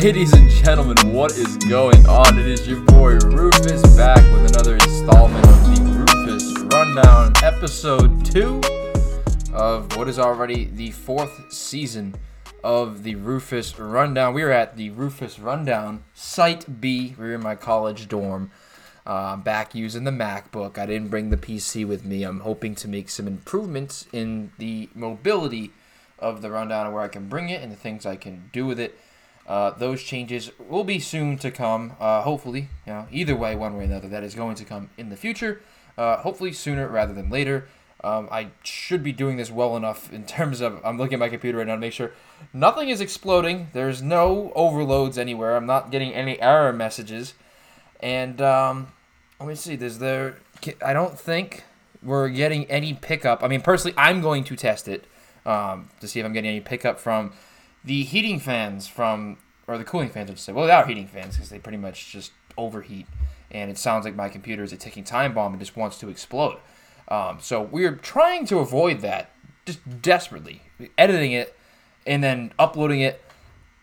Ladies and gentlemen, what is going on? It is your boy Rufus back with another installment of the Rufus Rundown, episode 2 of what is already the fourth season of the Rufus Rundown. We are at the Rufus Rundown, Site B. We're in my college dorm. Uh, I'm back using the MacBook. I didn't bring the PC with me. I'm hoping to make some improvements in the mobility of the rundown and where I can bring it and the things I can do with it. Uh, those changes will be soon to come. Uh, hopefully, you know, either way, one way or another, that is going to come in the future. Uh, hopefully sooner rather than later. Um, I should be doing this well enough in terms of I'm looking at my computer right now to make sure nothing is exploding. There's no overloads anywhere. I'm not getting any error messages, and um, let me see. There's there. I don't think we're getting any pickup. I mean, personally, I'm going to test it um, to see if I'm getting any pickup from the heating fans from or the cooling fans, I say. Well, they are heating fans because they pretty much just overheat, and it sounds like my computer is a ticking time bomb and just wants to explode. Um, so we're trying to avoid that, just desperately editing it and then uploading it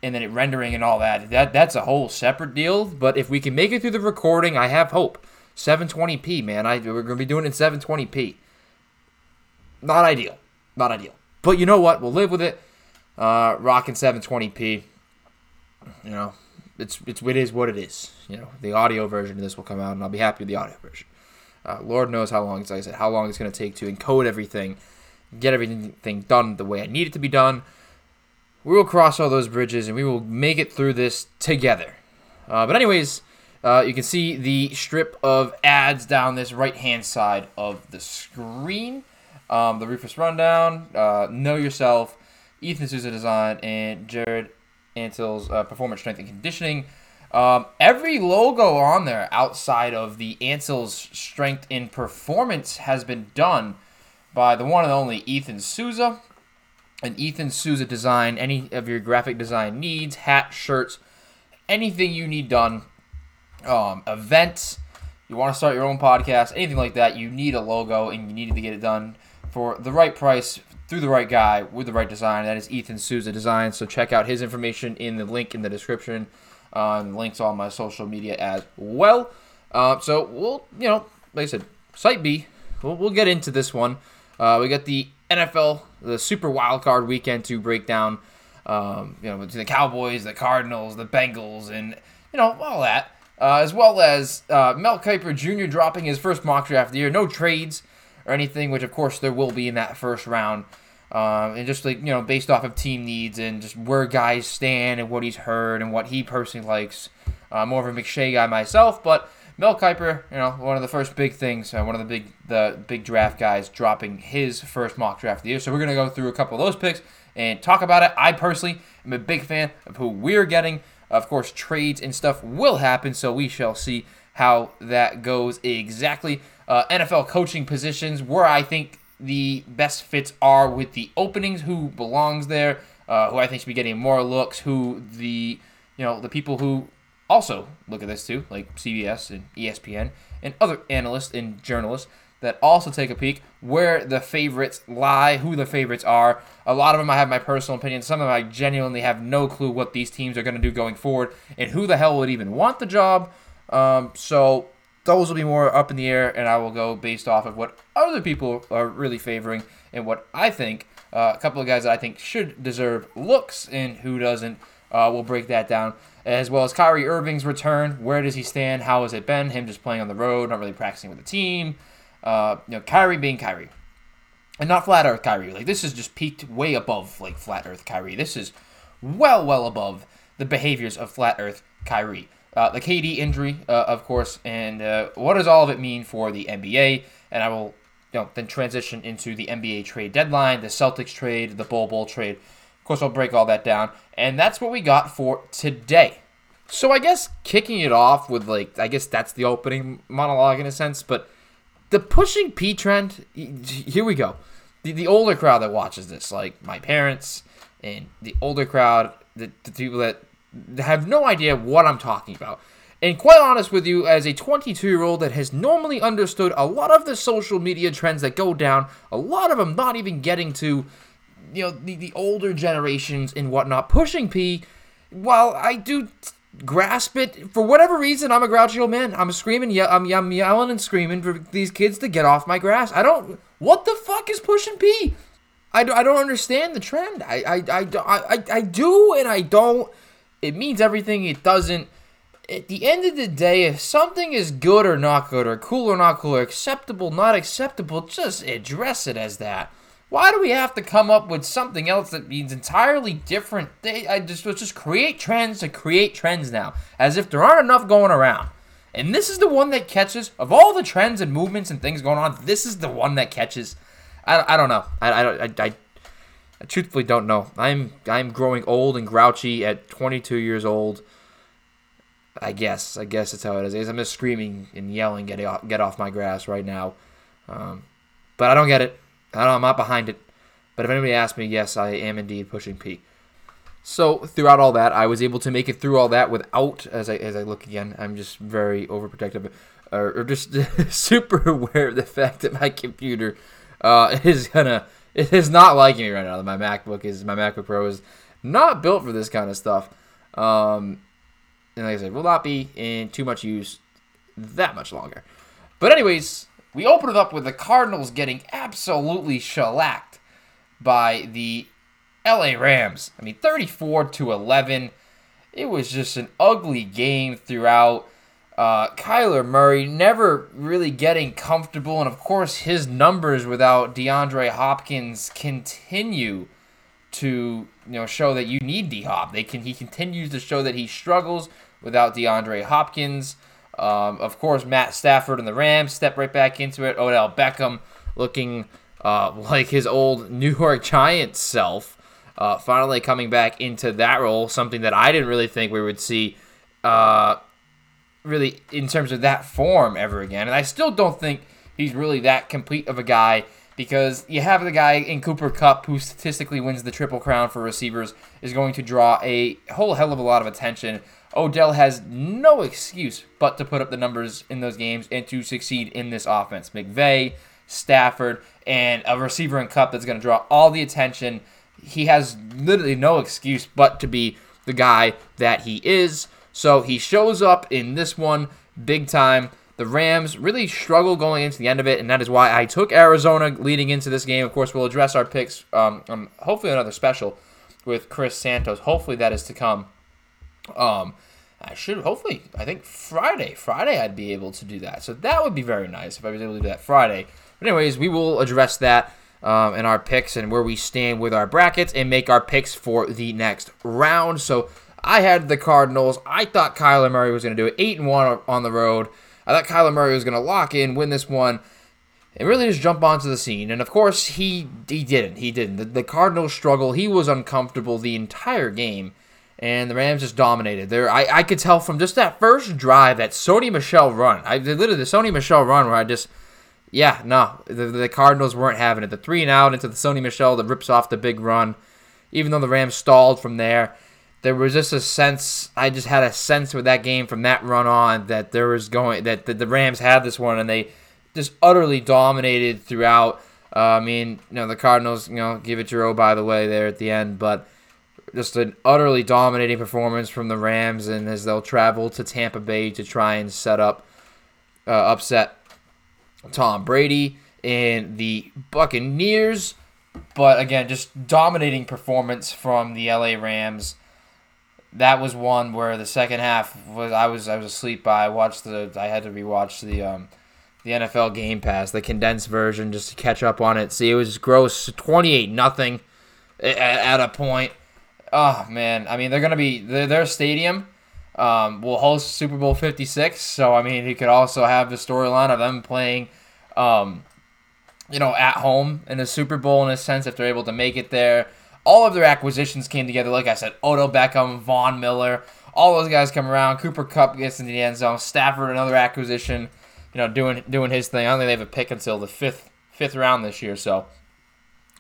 and then it rendering and all that. That that's a whole separate deal. But if we can make it through the recording, I have hope. 720p, man. I we're gonna be doing it in 720p. Not ideal. Not ideal. But you know what? We'll live with it. Uh, rocking 720p. You know, it's it's it is what it is. You know, the audio version of this will come out, and I'll be happy with the audio version. Uh, Lord knows how long, like I said, how long it's going to take to encode everything, get everything done the way I need it to be done. We will cross all those bridges, and we will make it through this together. Uh, but anyways, uh, you can see the strip of ads down this right hand side of the screen. Um, the Rufus Rundown, uh, Know Yourself, Ethan Souza Design, and Jared Antill's uh, Performance Strength and Conditioning. Um, every logo on there outside of the Ansell's Strength and Performance has been done by the one and only Ethan Souza. And Ethan Souza Design, any of your graphic design needs, hat, shirts, anything you need done, um, events, you want to start your own podcast, anything like that, you need a logo and you need to get it done for the right price through the right guy with the right design. That is Ethan Souza Design. So check out his information in the link in the description. And links on my social media as well. Uh, so we'll, you know, like I said, Site B. We'll, we'll get into this one. Uh, we got the NFL, the Super Wild Card Weekend to break down. Um, you know, between the Cowboys, the Cardinals, the Bengals, and you know all that. Uh, as well as uh, Mel Kiper Jr. dropping his first mock draft of the year. No trades or anything, which of course there will be in that first round. Um, and just like you know, based off of team needs and just where guys stand and what he's heard and what he personally likes. Uh, more of a McShay guy myself, but Mel Kiper, you know, one of the first big things, uh, one of the big the big draft guys dropping his first mock draft of the year. So we're gonna go through a couple of those picks and talk about it. I personally am a big fan of who we're getting. Of course, trades and stuff will happen, so we shall see how that goes exactly. Uh, NFL coaching positions, where I think the best fits are with the openings, who belongs there, uh, who I think should be getting more looks, who the you know the people who also look at this too, like CBS and ESPN and other analysts and journalists that also take a peek where the favorites lie, who the favorites are. A lot of them I have my personal opinion. Some of them I genuinely have no clue what these teams are going to do going forward and who the hell would even want the job. Um, so those will be more up in the air, and I will go based off of what other people are really favoring and what I think. Uh, a couple of guys that I think should deserve looks and who doesn't. Uh, we'll break that down. As well as Kyrie Irving's return. Where does he stand? How has it been? Him just playing on the road, not really practicing with the team. Uh, you know, Kyrie being Kyrie. And not flat earth Kyrie. Like, this is just peaked way above, like, flat earth Kyrie. This is well, well above the behaviors of flat earth Kyrie. Uh, the KD injury, uh, of course, and uh, what does all of it mean for the NBA? And I will you know, then transition into the NBA trade deadline, the Celtics trade, the Bull Bull trade. Of course, I'll break all that down. And that's what we got for today. So I guess kicking it off with, like, I guess that's the opening monologue in a sense, but the pushing P trend, here we go. The, the older crowd that watches this, like my parents and the older crowd, the, the people that have no idea what I'm talking about. And quite honest with you, as a 22 year old that has normally understood a lot of the social media trends that go down, a lot of them not even getting to, you know, the, the older generations and whatnot, pushing P while I do grasp it for whatever reason, I'm a grouchy old man. I'm screaming, yeah, I'm, I'm yelling and screaming for these kids to get off my grass. I don't. What the fuck is pushing P? I, I don't understand the trend. I I, I, I, I do and I don't. It means everything. It doesn't. At the end of the day, if something is good or not good, or cool or not cool, or acceptable, not acceptable, just address it as that. Why do we have to come up with something else that means entirely different? They, I just let's just create trends to create trends now, as if there aren't enough going around. And this is the one that catches of all the trends and movements and things going on. This is the one that catches. I, I don't know. I, don't I, I, I, truthfully don't know. I'm I'm growing old and grouchy at 22 years old. I guess. I guess that's how it is. I'm just screaming and yelling, get off, get off my grass right now. Um, but I don't get it. I don't, I'm not behind it. But if anybody asks me, yes, I am indeed pushing P. So throughout all that, I was able to make it through all that without, as I as I look again, I'm just very overprotective, or, or just super aware of the fact that my computer uh, is gonna it is not liking me right now. My MacBook is my MacBook Pro is not built for this kind of stuff. Um, and like I said, will not be in too much use that much longer. But anyways, we open it up with the Cardinals getting absolutely shellacked by the LA Rams. I mean, 34 to 11. It was just an ugly game throughout. Uh, Kyler Murray never really getting comfortable, and of course, his numbers without DeAndre Hopkins continue to you know show that you need D Hop. They can he continues to show that he struggles without DeAndre Hopkins. Um, of course, Matt Stafford and the Rams step right back into it. Odell Beckham looking uh, like his old New York Giants self, uh, finally coming back into that role, something that I didn't really think we would see uh, really in terms of that form ever again. And I still don't think he's really that complete of a guy because you have the guy in Cooper Kupp who statistically wins the Triple Crown for receivers, is going to draw a whole hell of a lot of attention. Odell has no excuse but to put up the numbers in those games and to succeed in this offense. McVay, Stafford, and a receiver in Kupp that's going to draw all the attention. He has literally no excuse but to be the guy that he is. So he shows up in this one big time. The Rams really struggle going into the end of it, and that is why I took Arizona leading into this game. Of course, we'll address our picks, um, um hopefully another special with Chris Santos. Hopefully that is to come. Um, I should hopefully I think Friday. Friday I'd be able to do that. So that would be very nice if I was able to do that Friday. But anyways, we will address that um, in our picks and where we stand with our brackets and make our picks for the next round. So I had the Cardinals. I thought Kyler Murray was going to do it eight and one on the road. I thought Kyler Murray was going to lock in, win this one, and really just jump onto the scene. And of course, he he didn't. He didn't. The, the Cardinals struggle. He was uncomfortable the entire game and the Rams just dominated. There, I, I could tell from just that first drive that Sony Michel run. I literally the Sony Michel run where I just, yeah, no, the, the Cardinals weren't having it. The three and out into the Sony Michel that rips off the big run, even though the Rams stalled from there. There was just a sense. I just had a sense with that game from that run on that there was going that the, Rams had this one and they just utterly dominated throughout. Uh, I mean, you know, the Cardinals, you know, give it your O by the way there at the end, but just an utterly dominating performance from the Rams, and as they'll travel to Tampa Bay to try and set up, uh, upset Tom Brady and the Buccaneers. But again, just dominating performance from the LA Rams. That was one where the second half was I was I was asleep by. I watched the I had to rewatch the um, the NFL Game Pass, the condensed version, just to catch up on it. See, it was gross, twenty eight nothing at a point. Oh man, I mean they're gonna be their, their stadium um, will host Super Bowl Fifty Six. So I mean he could also have the storyline of them playing, um, you know, at home in the Super Bowl in a sense if they're able to make it there. All of their acquisitions came together. Like I said, Odell Beckham, Von Miller, all those guys come around. Cooper Kupp gets into the end zone. Stafford another acquisition, you know, doing doing his thing. I don't think they have a pick until the fifth fifth round this year. So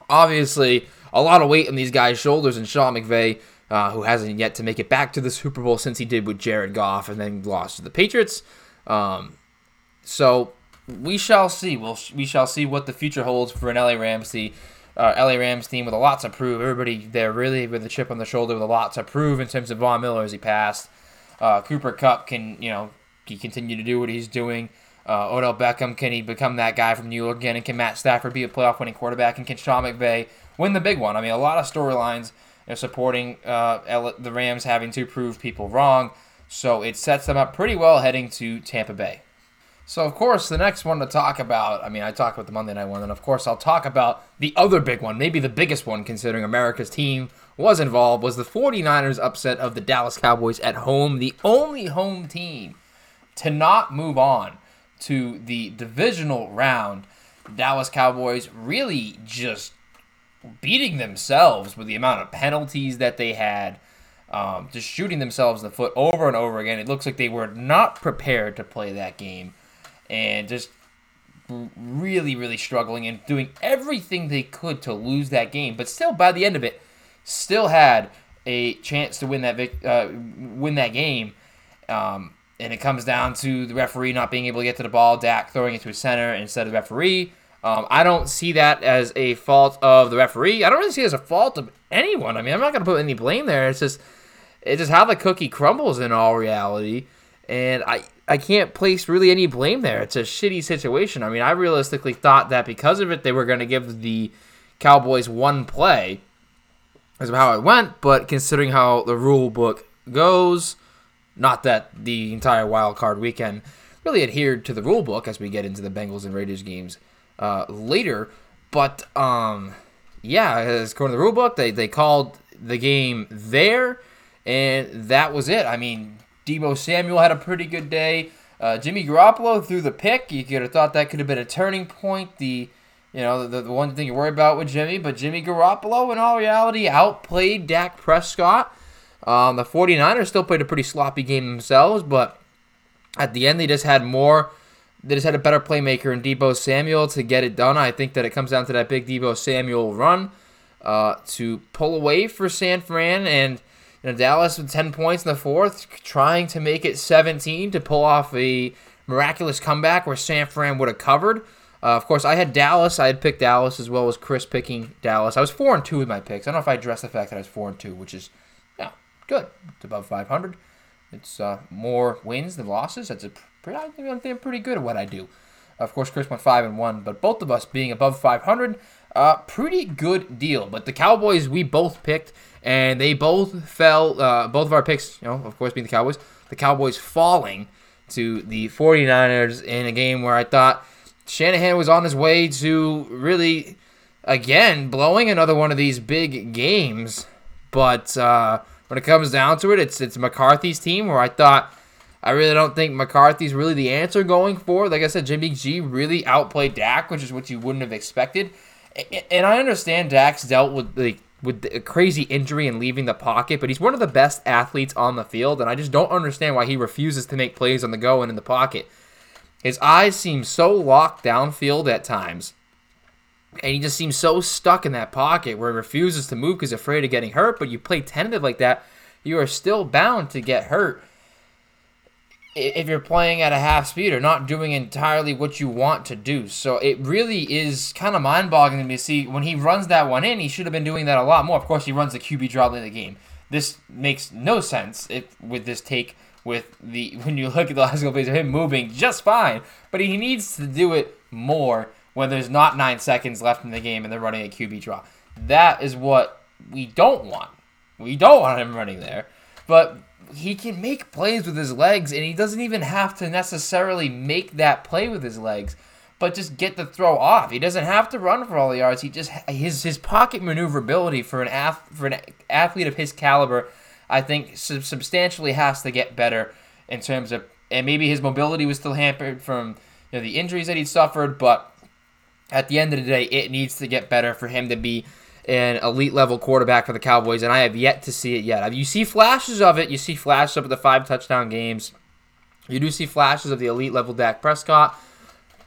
obviously a lot of weight on these guys' shoulders, and Sean McVay, uh, who hasn't yet to make it back to the Super Bowl since he did with Jared Goff and then lost to the Patriots. Um, so we shall see. We'll, we shall see what the future holds for an LA Rams team uh, LA Rams team with a lot to prove. Everybody there really with a chip on the shoulder with a lot to prove in terms of Von Miller as he passed. Uh, Cooper Kupp can, you know, he continue to do what he's doing. Uh, Odell Beckham, can he become that guy from New York again? And can Matt Stafford be a playoff winning quarterback? And can Sean McVay win the big one? I mean, a lot of storylines you know, supporting uh, the Rams having to prove people wrong. So it sets them up pretty well heading to Tampa Bay. So, of course, the next one to talk about, I mean, I talked about the Monday night one, and of course, I'll talk about the other big one, maybe the biggest one considering America's team was involved, was the 49ers upset of the Dallas Cowboys at home, the only home team to not move on to the divisional round. Dallas Cowboys really just beating themselves with the amount of penalties that they had, um, just shooting themselves in the foot over and over again. It looks like they were not prepared to play that game and just really, really struggling and doing everything they could to lose that game. But still, by the end of it, still had a chance to win that vic- uh, win that game. Um, and it comes down to the referee not being able to get to the ball, Dak throwing it to a center instead of the referee. Um, I don't see that as a fault of the referee. I don't really see it as a fault of anyone. I mean, I'm not going to put any blame there. It's just it's just how the cookie crumbles in all reality, and I I can't place really any blame there. It's a shitty situation. I mean, I realistically thought that because of it, they were going to give the Cowboys one play, as of how it went. But considering how the rule book goes, not that the entire wild card weekend really adhered to the rule book as we get into the Bengals and Raiders games uh, later. But um, yeah, as according to the rule book, they, they called the game there, and that was it. I mean, Deebo Samuel had a pretty good day. Uh, Jimmy Garoppolo threw the pick. You could have thought that could have been a turning point. The you know the, the one thing you worry about with Jimmy, but Jimmy Garoppolo in all reality outplayed Dak Prescott. Um, the 49ers still played a pretty sloppy game themselves, but at the end they just had more. They just had a better playmaker in Deebo Samuel to get it done. I think that it comes down to that big Deebo Samuel run uh, to pull away for San Fran and you know, Dallas with 10 points in the fourth, trying to make it 17 to pull off a miraculous comeback where San Fran would have covered. Uh, of course, I had Dallas. I had picked Dallas as well as Chris picking Dallas. I was four and two with my picks. I don't know if I addressed the fact that I was four and two, which is yeah, good. It's above 500. It's uh, more wins than losses. That's a pretty, I'm pretty good at what I do. Of course, Chris went five and one, but both of us being above 500, uh, pretty good deal. But the Cowboys we both picked and they both fell. Uh, both of our picks, you know, of course, being the Cowboys. The Cowboys falling to the 49ers in a game where I thought Shanahan was on his way to really, again, blowing another one of these big games. But uh, when it comes down to it, it's it's McCarthy's team where I thought. I really don't think McCarthy's really the answer going forward. Like I said, Jimmy G really outplayed Dak, which is what you wouldn't have expected. And I understand Dak's dealt with the with a crazy injury and leaving the pocket, but he's one of the best athletes on the field, and I just don't understand why he refuses to make plays on the go and in the pocket. His eyes seem so locked downfield at times, and he just seems so stuck in that pocket where he refuses to move because he's afraid of getting hurt. But you play tentative like that, you are still bound to get hurt if you're playing at a half speed or not doing entirely what you want to do. So it really is kind of mind boggling to me. See, when he runs that one in, he should have been doing that a lot more. Of course, he runs the QB draw in the game. This makes no sense if, with this take. With the when you look at the last couple plays of him moving just fine, but he needs to do it more when there's not nine seconds left in the game and they're running a QB draw. That is what we don't want. We don't want him running there. But he can make plays with his legs, and he doesn't even have to necessarily make that play with his legs, but just get the throw off. He doesn't have to run for all the yards. He just his his pocket maneuverability for an ath, for an athlete of his caliber, I think substantially has to get better in terms of, and maybe his mobility was still hampered from you know the injuries that he'd suffered, but at the end of the day, it needs to get better for him to be an elite level quarterback for the Cowboys, and I have yet to see it yet. You see flashes of it. You see flashes of the five touchdown games. You do see flashes of the elite level Dak Prescott,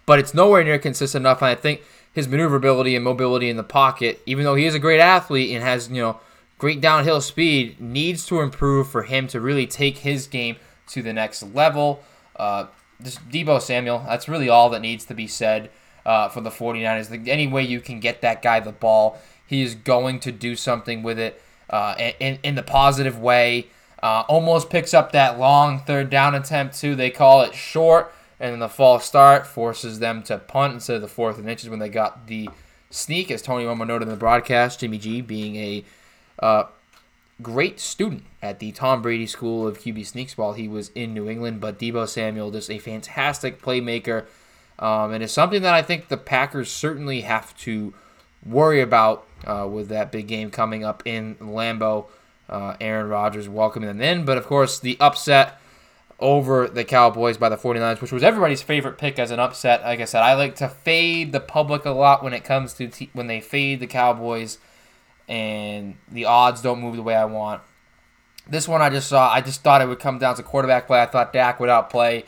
but it's nowhere near consistent enough. And I think his maneuverability and mobility in the pocket, even though he is a great athlete and has you know great downhill speed, needs to improve for him to really take his game to the next level. Uh, this Deebo Samuel, that's really all that needs to be said. uh, for the 49ers. Any way you can get that guy the ball, he is going to do something with it uh, in, in the positive way. Uh, almost picks up that long third down attempt, too. They call it short, and then the false start forces them to punt instead of the fourth and inches when they got the sneak, as Tony Romo noted in the broadcast. Jimmy G being a uh, great student at the Tom Brady School of QB Sneaks while he was in New England, but Deebo Samuel just a fantastic playmaker, um, and it's something that I think the Packers certainly have to worry about uh, with that big game coming up in Lambeau. Uh, Aaron Rodgers welcoming them in, but of course the upset over the Cowboys by the 49ers, which was everybody's favorite pick as an upset. Like I said, I like to fade the public a lot when it comes to te- when they fade the Cowboys and the odds don't move the way I want. This one I just saw, I just thought it would come down to quarterback play. I thought Dak would outplay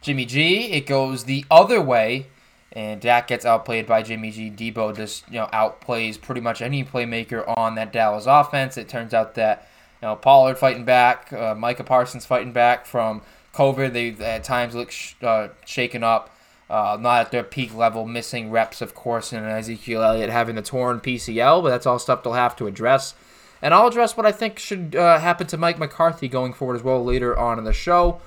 Jimmy G. It goes the other way, and Dak gets outplayed by Jimmy G. Deebo just you know outplays pretty much any playmaker on that Dallas offense. It turns out that you know, Pollard fighting back, uh, Micah Parsons fighting back from COVID. They at times look sh- uh, shaken up, uh, not at their peak level, missing reps, of course, and Ezekiel Elliott having the torn PCL, but that's all stuff they'll have to address. And I'll address what I think should uh, happen to Mike McCarthy going forward as well later on in the show.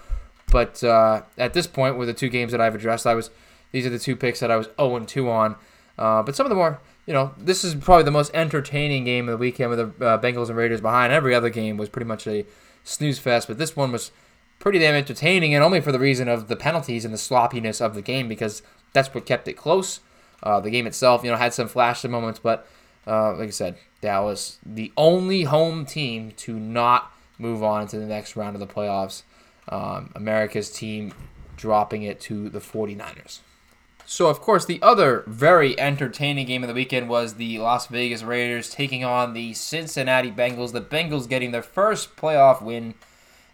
But uh, at this point, with the two games that I've addressed, I was these are the two picks that I was 0 2 on. Uh, but some of the more you know, this is probably the most entertaining game of the weekend with the uh, Bengals and Raiders behind. Every other game was pretty much a snooze fest, but this one was pretty damn entertaining, and only for the reason of the penalties and the sloppiness of the game because that's what kept it close. Uh, the game itself, you know, had some flashy moments, but uh, like I said, Dallas, the only home team to not move on to the next round of the playoffs. Um, America's team dropping it to the 49ers. So, of course, the other very entertaining game of the weekend was the Las Vegas Raiders taking on the Cincinnati Bengals. The Bengals getting their first playoff win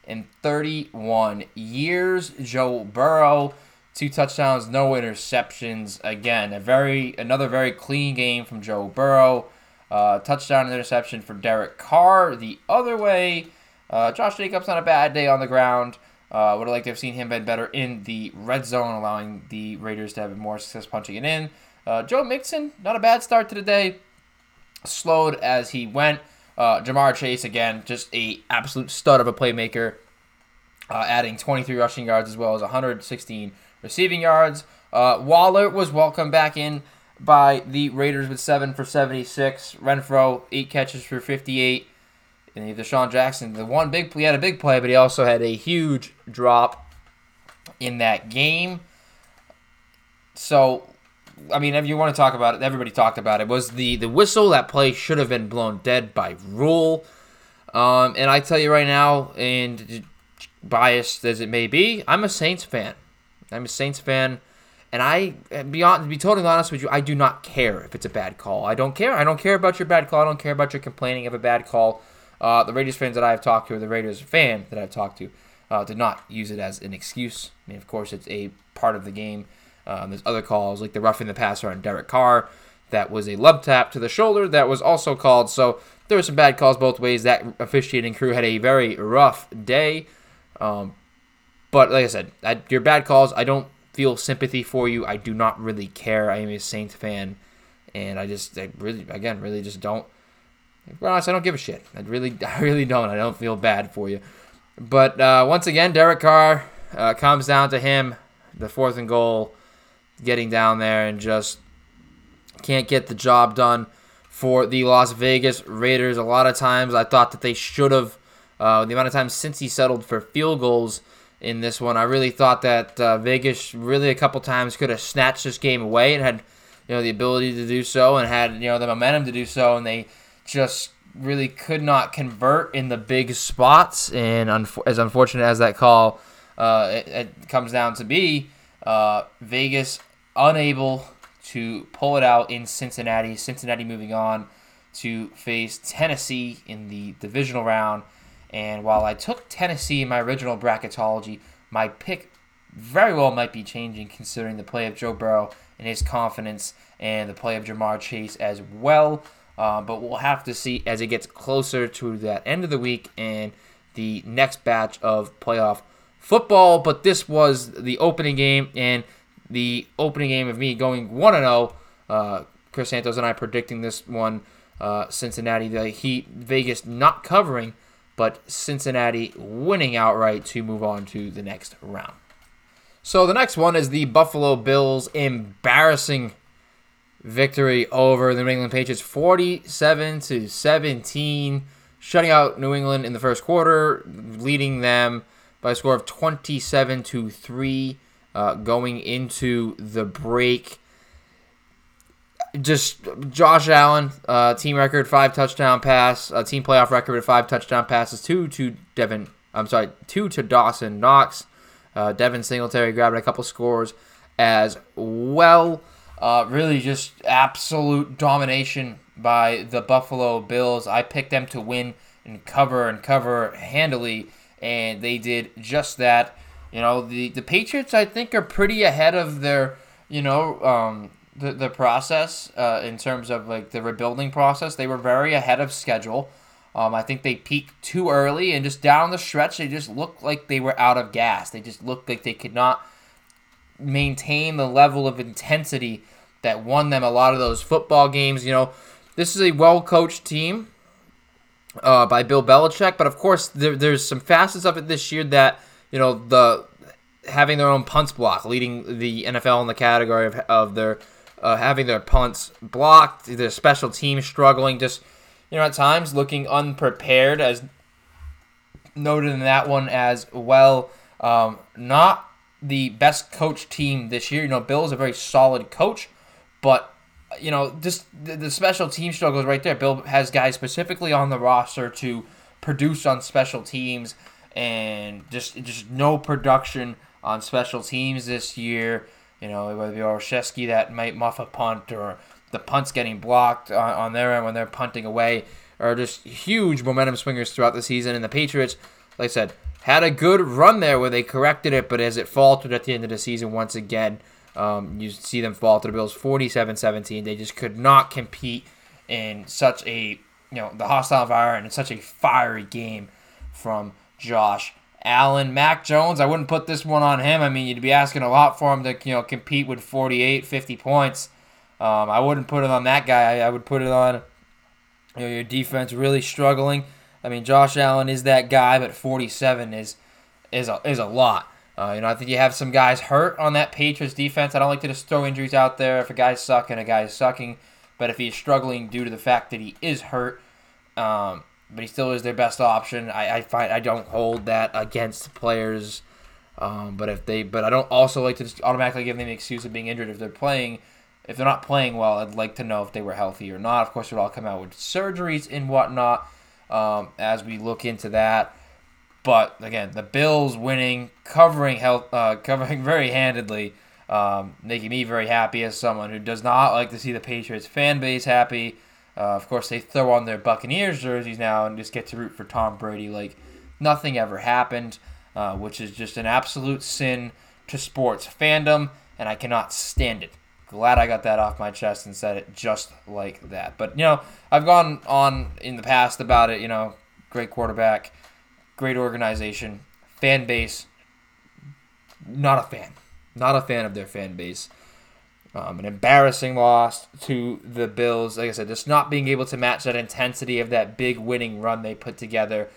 in 31 years. Joe Burrow, two touchdowns, no interceptions. Again, a very another very clean game from Joe Burrow. Uh, touchdown interception for Derek Carr. The other way, uh, Josh Jacobs on a bad day on the ground. Uh, would have liked to have seen him been better in the red zone, allowing the Raiders to have more success punching it in. Uh, Joe Mixon, not a bad start to the day. Slowed as he went. Uh, Ja'Marr Chase again, just a absolute stud of a playmaker, uh, adding 23 rushing yards as well as 116 receiving yards. Uh, Waller was welcomed back in by the Raiders with seven for 76. Renfrow eight catches for 58. And DeSean Jackson, the one big he had a big play, but he also had a huge drop in that game. So, I mean, if you want to talk about it, everybody talked about it. Was the the whistle that play should have been blown dead by rule? Um, and I tell you right now, and biased as it may be, I'm a Saints fan. I'm a Saints fan, and I beyond to be totally honest with you, I do not care if it's a bad call. I don't care. I don't care about your bad call. I don't care about your complaining of a bad call. Uh, the Raiders fans that I have talked to, or the Raiders fan that I've talked to, uh, did not use it as an excuse. I mean, of course, it's a part of the game. Um, there's other calls like the roughing the passer on Derek Carr. That was a love tap to the shoulder that was also called. So there were some bad calls both ways. That officiating crew had a very rough day. Um, but like I said, I, your bad calls, I don't feel sympathy for you. I do not really care. I am a Saints fan, and I just, I really, again, really just don't honest, I don't give a shit. I really, I really don't. I don't feel bad for you. But uh, once again, Derek Carr uh, comes down to him, the fourth and goal, getting down there and just can't get the job done for the Las Vegas Raiders. A lot of times I thought that they should have, uh, the amount of times since he settled for field goals in this one, I really thought that uh, Vegas really a couple times could have snatched this game away and had, you know, the ability to do so and had, you know, the momentum to do so, and they just really could not convert in the big spots. And as unfortunate as that call uh, it, it, comes down to be, uh, Vegas unable to pull it out in Cincinnati. Cincinnati moving on to face Tennessee in the divisional round. And while I took Tennessee in my original bracketology, my pick very well might be changing considering the play of Joe Burrow and his confidence and the play of Ja'Marr Chase as well. Uh, but we'll have to see as it gets closer to that end of the week and the next batch of playoff football. But this was the opening game, and the opening game of me going 1 0. Uh, Chris Santos and I predicting this one. Uh, Cincinnati, the Heat, Vegas not covering, but Cincinnati winning outright to move on to the next round. So the next one is the Buffalo Bills embarrassing victory over the New England Patriots 47 to 17, shutting out New England in the first quarter, leading them by a score of 27 to 3 uh, going into the break. Just Josh Allen, uh, team record five touchdown pass, uh, team playoff record with five touchdown passes, two to Devin. I'm sorry, two to Dawson Knox. Uh, Devin Singletary grabbing a couple scores as well. Uh, really, just absolute domination by the Buffalo Bills. I picked them to win and cover and cover handily, and they did just that. You know, the, the Patriots, I think, are pretty ahead of their, you know, um, the, the process uh, in terms of like the rebuilding process. They were very ahead of schedule. Um, I think they peaked too early, and just down the stretch, they just looked like they were out of gas. They just looked like they could not maintain the level of intensity that won them a lot of those football games. You know, this is a well coached team uh, by Bill Belichick, but of course, there, there's some facets of it this year that, you know, the having their own punts block, leading the NFL in the category of, of their uh, having their punts blocked, their special teams struggling, just you know, at times looking unprepared, as noted in that one as well. Um, not the best coach team this year. You know, Bill is a very solid coach, but you know, just the, the special team struggles right there. Bill has guys specifically on the roster to produce on special teams, and just just no production on special teams this year. You know, whether it be Olszewski that might muff a punt or the punts getting blocked on, on their end when they're punting away are just huge momentum swingers throughout the season. And the Patriots, like I said, had a good run there where they corrected it, but as it faltered at the end of the season once again, um, you see them fall to the Bills 47-17. They just could not compete in such a you know the hostile environment and such a fiery game from Josh Allen. Mac Jones, I wouldn't put this one on him. I mean, you'd be asking a lot for him to you know compete with 48, 50 points. Um, I wouldn't put it on that guy. I, I would put it on you know, your defense really struggling. I mean, Josh Allen is that guy, but 47 is is a, is a lot. Uh, you know, I think you have some guys hurt on that Patriots defense. I don't like to just throw injuries out there if a guy's sucking, a guy's sucking. But if he's struggling due to the fact that he is hurt, um, but he still is their best option, I, I find I don't hold that against players. Um, but if they, but I don't also like to just automatically give them the excuse of being injured if they're playing if they're not playing well, I'd like to know if they were healthy or not. Of course, it will all come out with surgeries and whatnot um, as we look into that. But again, the Bills winning, covering health, uh, covering very handedly, um, making me very happy as someone who does not like to see the Patriots fan base happy. Uh, of course, they throw on their Buccaneers jerseys now and just get to root for Tom Brady like nothing ever happened, uh, which is just an absolute sin to sports fandom, and I cannot stand it glad I got that off my chest and said it just like that. But you know, I've gone on in the past about it. You know, great quarterback, great organization, fan base. Not a fan, not a fan of their fan base. Um, an embarrassing loss to the Bills. Like I said, just not being able to match that intensity of that big winning run they put together.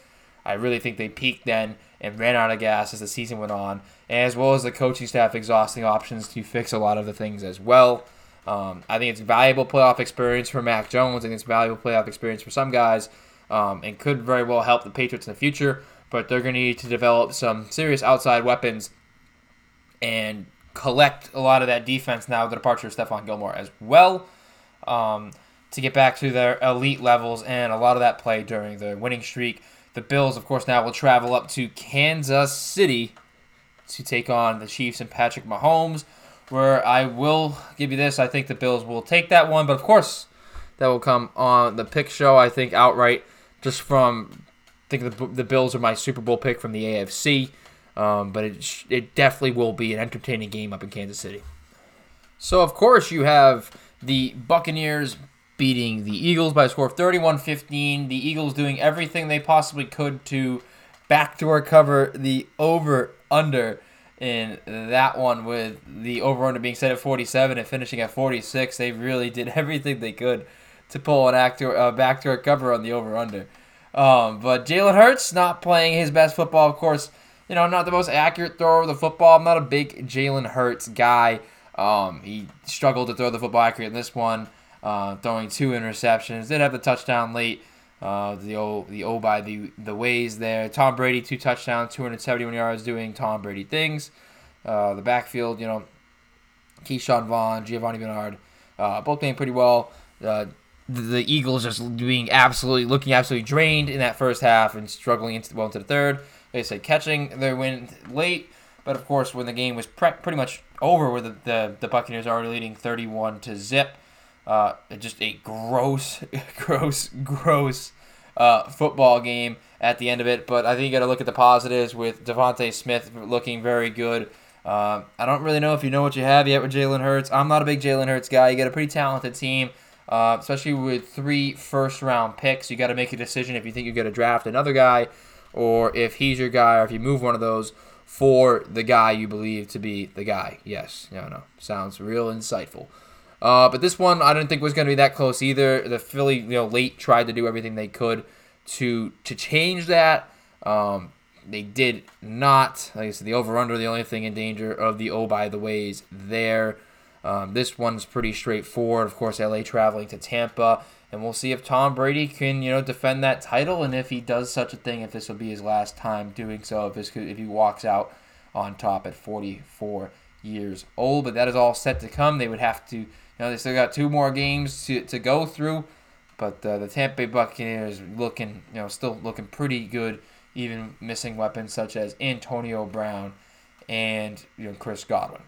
I really think they peaked then and ran out of gas as the season went on, as well as the coaching staff exhausting options to fix a lot of the things as well. Um, I think it's valuable playoff experience for Mac Jones. I think it's valuable playoff experience for some guys, um, and could very well help the Patriots in the future. But they're going to need to develop some serious outside weapons and collect a lot of that defense now, the departure of Stephon Gilmore as well, um, to get back to their elite levels and a lot of that play during the winning streak. The Bills, of course, now will travel up to Kansas City to take on the Chiefs and Patrick Mahomes. Where I will give you this, I think the Bills will take that one, but of course, that will come on the pick show. I think outright, just from I think the, the Bills are my Super Bowl pick from the AFC, um, but it it definitely will be an entertaining game up in Kansas City. So of course you have the Buccaneers beating the Eagles by a score of 31 15. The Eagles doing everything they possibly could to backdoor cover the over under in that one with the over under being set at 47 and finishing at 46. They really did everything they could to pull an actor uh, backdoor cover on the over under. Um, but Jalen Hurts not playing his best football, of course. You know, not the most accurate thrower of the football. I'm not a big Jalen Hurts guy. Um, he struggled to throw the football accurate in this one, uh, throwing two interceptions. Did have the touchdown late. Uh, the old the O by the the ways there. Tom Brady two touchdowns, 271 yards, doing Tom Brady things. Uh, the backfield, you know, Ke'Shawn Vaughn, Giovani Bernard, uh, both playing pretty well. Uh, the, the Eagles just being absolutely looking absolutely drained in that first half and struggling into well into the third. They said catching their win late, but of course when the game was pre- pretty much over, where the, the the Buccaneers already leading 31 to zip. Uh, just a gross, gross, gross uh, football game at the end of it. But I think you got to look at the positives with DeVonta Smith looking very good. Uh, I don't really know if you know what you have yet with Jalen Hurts. I'm not a big Jalen Hurts guy. You got a pretty talented team, uh, especially with three first round picks. You got to make a decision if you think you're going to draft another guy or if he's your guy or if you move one of those for the guy you believe to be the guy. Yes, no, no. Sounds real insightful. Uh, but this one I didn't think was going to be that close either. The Philly, you know, late tried to do everything they could to to change that. Um, they did not. Like I said, the over under the only thing in danger of the oh by the ways there. Um, this one's pretty straightforward. Of course, LA traveling to Tampa, and we'll see if Tom Brady can you know defend that title, and if he does such a thing, if this will be his last time doing so, if this if he walks out on top at 44 years old. But that is all set to come. They would have to know, they still got two more games to, to go through, but uh, the Tampa Bay Buccaneers looking, you know, still looking pretty good, even missing weapons such as Antonio Brown and you know Chris Godwin.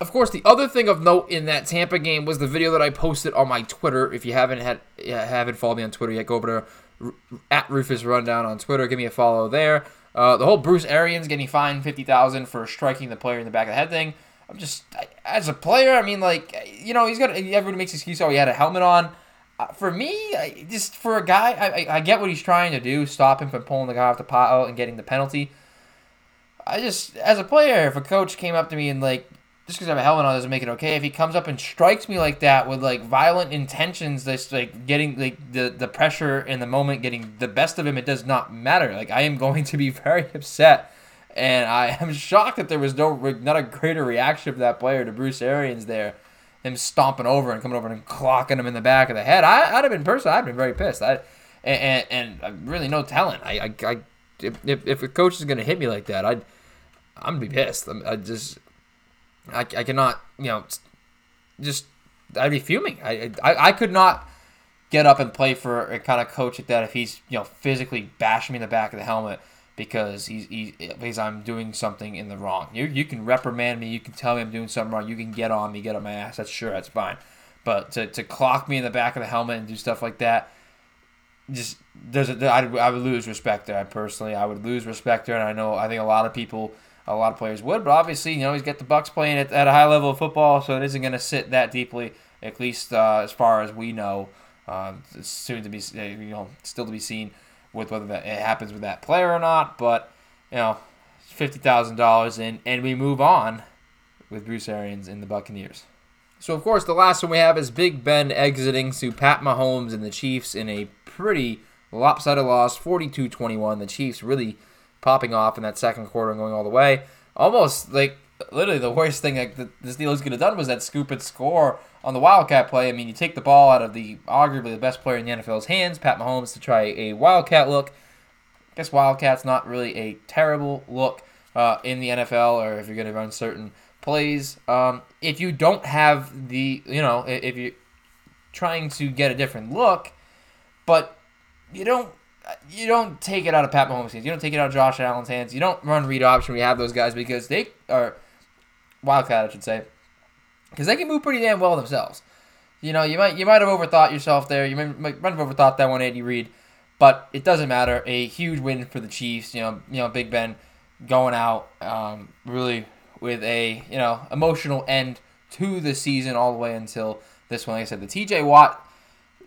Of course, the other thing of note in that Tampa game was the video that I posted on my Twitter. If you haven't had haven't followed me on Twitter yet, go over to at Rufus Rundown on Twitter. Give me a follow there. Uh, the whole Bruce Arians getting fined fifty thousand for striking the player in the back of the head thing. I'm just as a player. I mean, like you know, he's got everybody makes excuse. Oh, he had a helmet on. Uh, for me, I, just for a guy, I, I get what he's trying to do. Stop him from pulling the guy off the pot and getting the penalty. I just, as a player, if a coach came up to me and like, just because I have a helmet on doesn't make it okay. If he comes up and strikes me like that with like violent intentions, this like getting like the the pressure in the moment, getting the best of him, it does not matter. Like I am going to be very upset and I am shocked that there was no not a greater reaction from that player to Bruce Arians there, him stomping over and coming over and clocking him in the back of the head. I, would have been personally, I'd been very pissed. I, and, and, and uh, really no talent. I, I, I if, if a coach is gonna hit me like that, I'd I'm gonna be pissed. I'm, I just I, I cannot you know just I'd be fuming. I, I I could not get up and play for a kind of coach like that if he's you know physically bashing me in the back of the helmet because he's, he, because I'm doing something in the wrong. You you can reprimand me, you can tell me I'm doing something wrong, you can get on me, get on my ass. That's sure, that's fine. But to, to clock me in the back of the helmet and do stuff like that, just a, I, I would lose respect there. I personally, I would lose respect there, and I know I think a lot of people, a lot of players would. But obviously, you know, he's got the Bucks playing at, at a high level of football, so it isn't going to sit that deeply, at least uh, as far as we know. Uh, soon to be, you know, still to be seen with whether that it happens with that player or not. But you know, fifty thousand dollars in, and we move on with Bruce Arians in the Buccaneers. So of course, the last one we have is Big Ben exiting to Pat Mahomes and the Chiefs in a pretty lopsided loss, 42-21. The Chiefs really popping off in that second quarter and going all the way. Almost like literally the worst thing that the Steelers could have done was that scoop and score on the Wildcat play. I mean, you take the ball out of the arguably the best player in the NFL's hands, Pat Mahomes, to try a Wildcat look. I guess Wildcat's not really a terrible look uh, in the NFL, or if you're going to run certain plays. Um, if you don't have the, you know, if you're trying to get a different look, but you don't you don't take it out of Pat Mahomes' hands. You don't take it out of Josh Allen's hands. You don't run read option. We have those guys because they are Wildcat, I should say, because they can move pretty damn well themselves. You know, you might you might have overthought yourself there. You might, might have overthought that one, Andy Reid, but it doesn't matter. A huge win for the Chiefs. You know, you know, Big Ben going out um, really with a you know emotional end to the season all the way until this one. Like I said, the T.J. Watt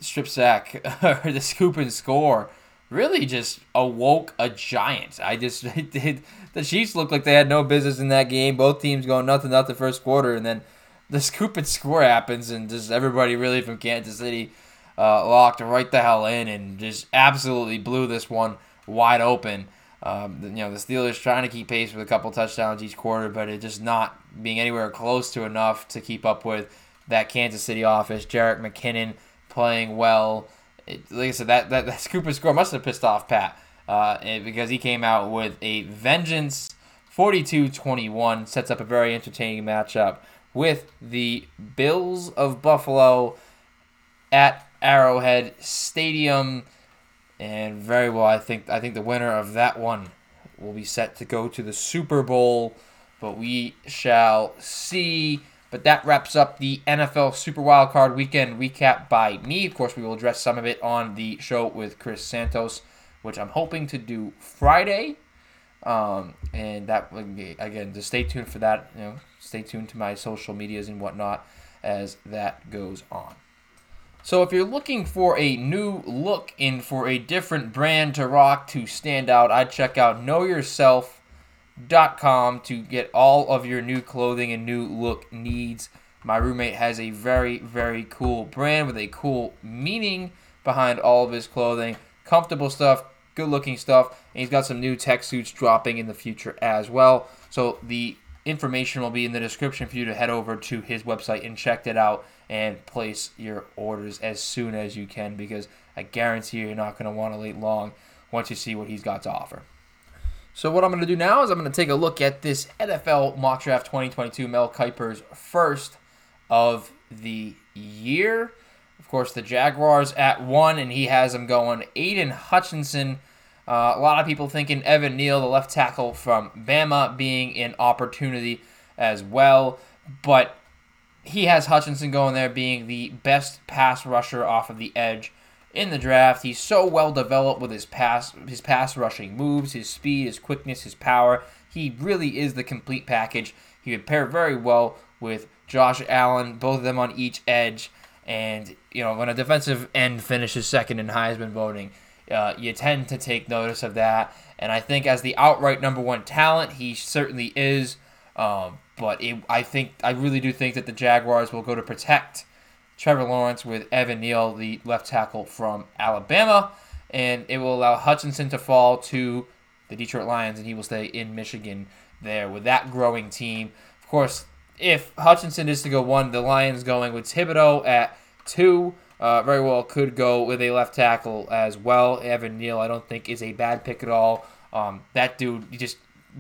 strip sack or the scoop and score really just awoke a giant. I just did. The Chiefs looked like they had no business in that game. Both teams going nothing nothing first quarter, and then the scoop and score happens, and just everybody really from Kansas City uh, locked right the hell in and just absolutely blew this one wide open. Um, you know, the Steelers trying to keep pace with a couple touchdowns each quarter, but it just not being anywhere close to enough to keep up with that Kansas City office. Jerick McKinnon playing well. It, like I said, that, that, that scoop and score must have pissed off Pat uh, because he came out with a vengeance 42 21. Sets up a very entertaining matchup with the Bills of Buffalo at Arrowhead Stadium. And very well, I think I think the winner of that one will be set to go to the Super Bowl, but we shall see. But that wraps up the NFL Super Wildcard Weekend recap by me. Of course, we will address some of it on the show with Chris Santos, which I'm hoping to do Friday. Um, and that again, just stay tuned for that. You know, stay tuned to my social medias and whatnot as that goes on. So if you're looking for a new look and for a different brand to rock to stand out, I'd check out knowyourself.com to get all of your new clothing and new look needs. My roommate has a very, very cool brand with a cool meaning behind all of his clothing. Comfortable stuff, good looking stuff, and he's got some new tech suits dropping in the future as well. So the information will be in the description for you to head over to his website and check it out and place your orders as soon as you can because I guarantee you're not going to want to wait long once you see what he's got to offer. So what I'm going to do now is I'm going to take a look at this NFL Mock Draft 2022 Mel Kiper's first of the year. Of course, the Jaguars at one, and he has them going. Aidan Hutchinson. Uh, a lot of people thinking Evan Neal, the left tackle from Bama, being an opportunity as well. But he has Hutchinson going there being the best pass rusher off of the edge in the draft. He's so well developed with his pass his pass rushing moves, his speed, his quickness, his power. He really is the complete package. He would pair very well with Josh Allen, both of them on each edge. And you know, when a defensive end finishes second in Heisman voting, uh, you tend to take notice of that. And I think as the outright number one talent, he certainly is. Um, but it, I think I really do think that the Jaguars will go to protect Trevor Lawrence with Evan Neal, the left tackle from Alabama, and it will allow Hutchinson to fall to the Detroit Lions, and he will stay in Michigan there with that growing team. Of course, if Hutchinson is to go one, the Lions going with Thibodeaux at two. Uh, very well could go with a left tackle as well. Evan Neal, I don't think is a bad pick at all. Um, that dude, he just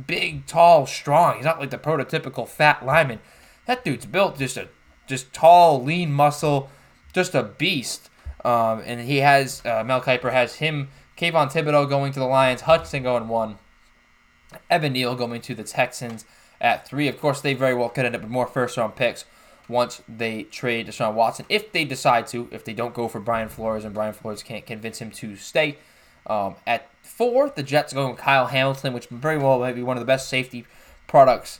big, tall, strong. He's not like the prototypical fat lineman. That dude's built just a just tall, lean muscle, just a beast. Um, and he has uh, Mel Kiper has him, Kayvon Thibodeaux going to the Lions, Hudson going one, Evan Neal going to the Texans at three. Of course, they very well could end up with more first round picks once they trade Deshaun Watson, if they decide to. If they don't go for Brian Flores and Brian Flores can't convince him to stay. Um, at four, the Jets are going with Kyle Hamilton, which very well might be one of the best safety products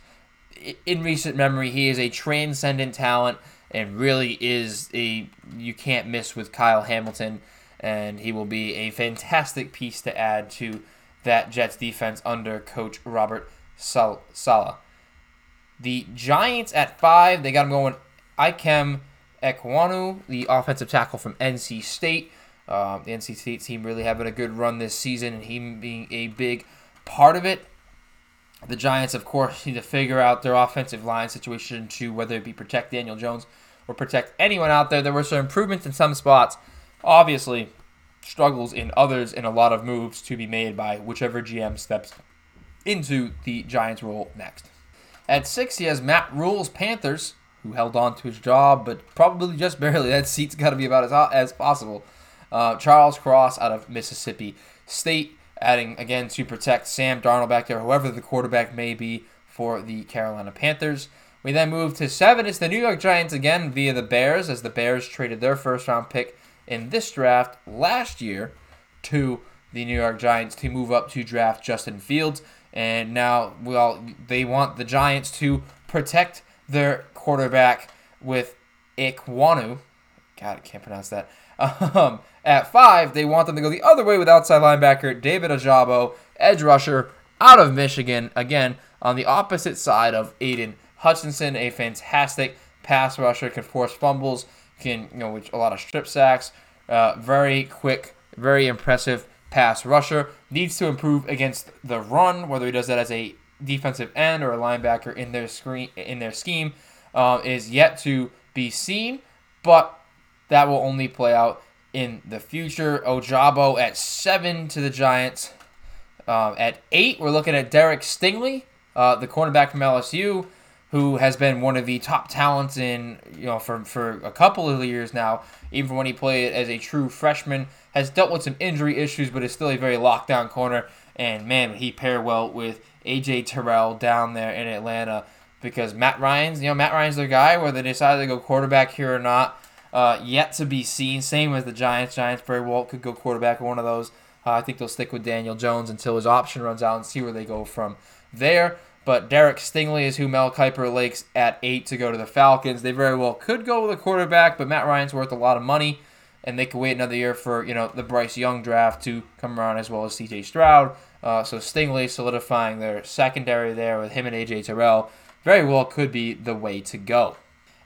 in recent memory. He is a transcendent talent and really is a you can't miss with Kyle Hamilton, and he will be a fantastic piece to add to that Jets defense under Coach Robert Sal- Saleh. The Giants at five, they got him going. Ikem Ekwonu, the offensive tackle from NC State. Um, the NC State team really having a good run this season, and him being a big part of it. The Giants, of course, need to figure out their offensive line situation to whether it be protect Daniel Jones or protect anyone out there. There were some improvements in some spots. Obviously, struggles in others, and a lot of moves to be made by whichever GM steps into the Giants role next. At six, he has Matt Rhule's Panthers, who held on to his job, but probably just barely. That seat's got to be about as, hot as possible. Uh, Charles Cross out of Mississippi State, adding again to protect Sam Darnold back there, whoever the quarterback may be for the Carolina Panthers. We then move to seven. It's the New York Giants again via the Bears, as the Bears traded their first round pick in this draft last year to the New York Giants to move up to draft Justin Fields. And now, well, they want the Giants to protect their quarterback with Ekwonu, God, I can't pronounce that. Um, at five, they want them to go the other way with outside linebacker David Ojabo, edge rusher out of Michigan. Again, on the opposite side of Aidan Hutchinson, a fantastic pass rusher, can force fumbles, can you know, which a lot of strip sacks. Uh, very quick, very impressive pass rusher. Needs to improve against the run, whether he does that as a defensive end or a linebacker in their screen in their scheme, uh, is yet to be seen. But that will only play out in the future. Ojabo at seven to the Giants. Uh, at eight, we're looking at Derek Stingley, uh, the cornerback from LSU who has been one of the top talents in you know for for a couple of years now. Even when he played as a true freshman, has dealt with some injury issues, but is still a very lockdown corner. And man, he pair well with AJ Terrell down there in Atlanta because Matt Ryan's you know Matt Ryan's their guy. Whether they decide to go quarterback here or not, uh, yet to be seen. Same as the Giants. Giants very well could go quarterback one of those. Uh, I think they'll stick with Daniel Jones until his option runs out and see where they go from there. But Derek Stingley is who Mel Kiper likes at eight to go to the Falcons. They very well could go with a quarterback, but Matt Ryan's worth a lot of money, and they could wait another year for you know the Bryce Young draft to come around as well as C.J. Stroud. Uh, so Stingley solidifying their secondary there with him and A.J. Terrell very well could be the way to go.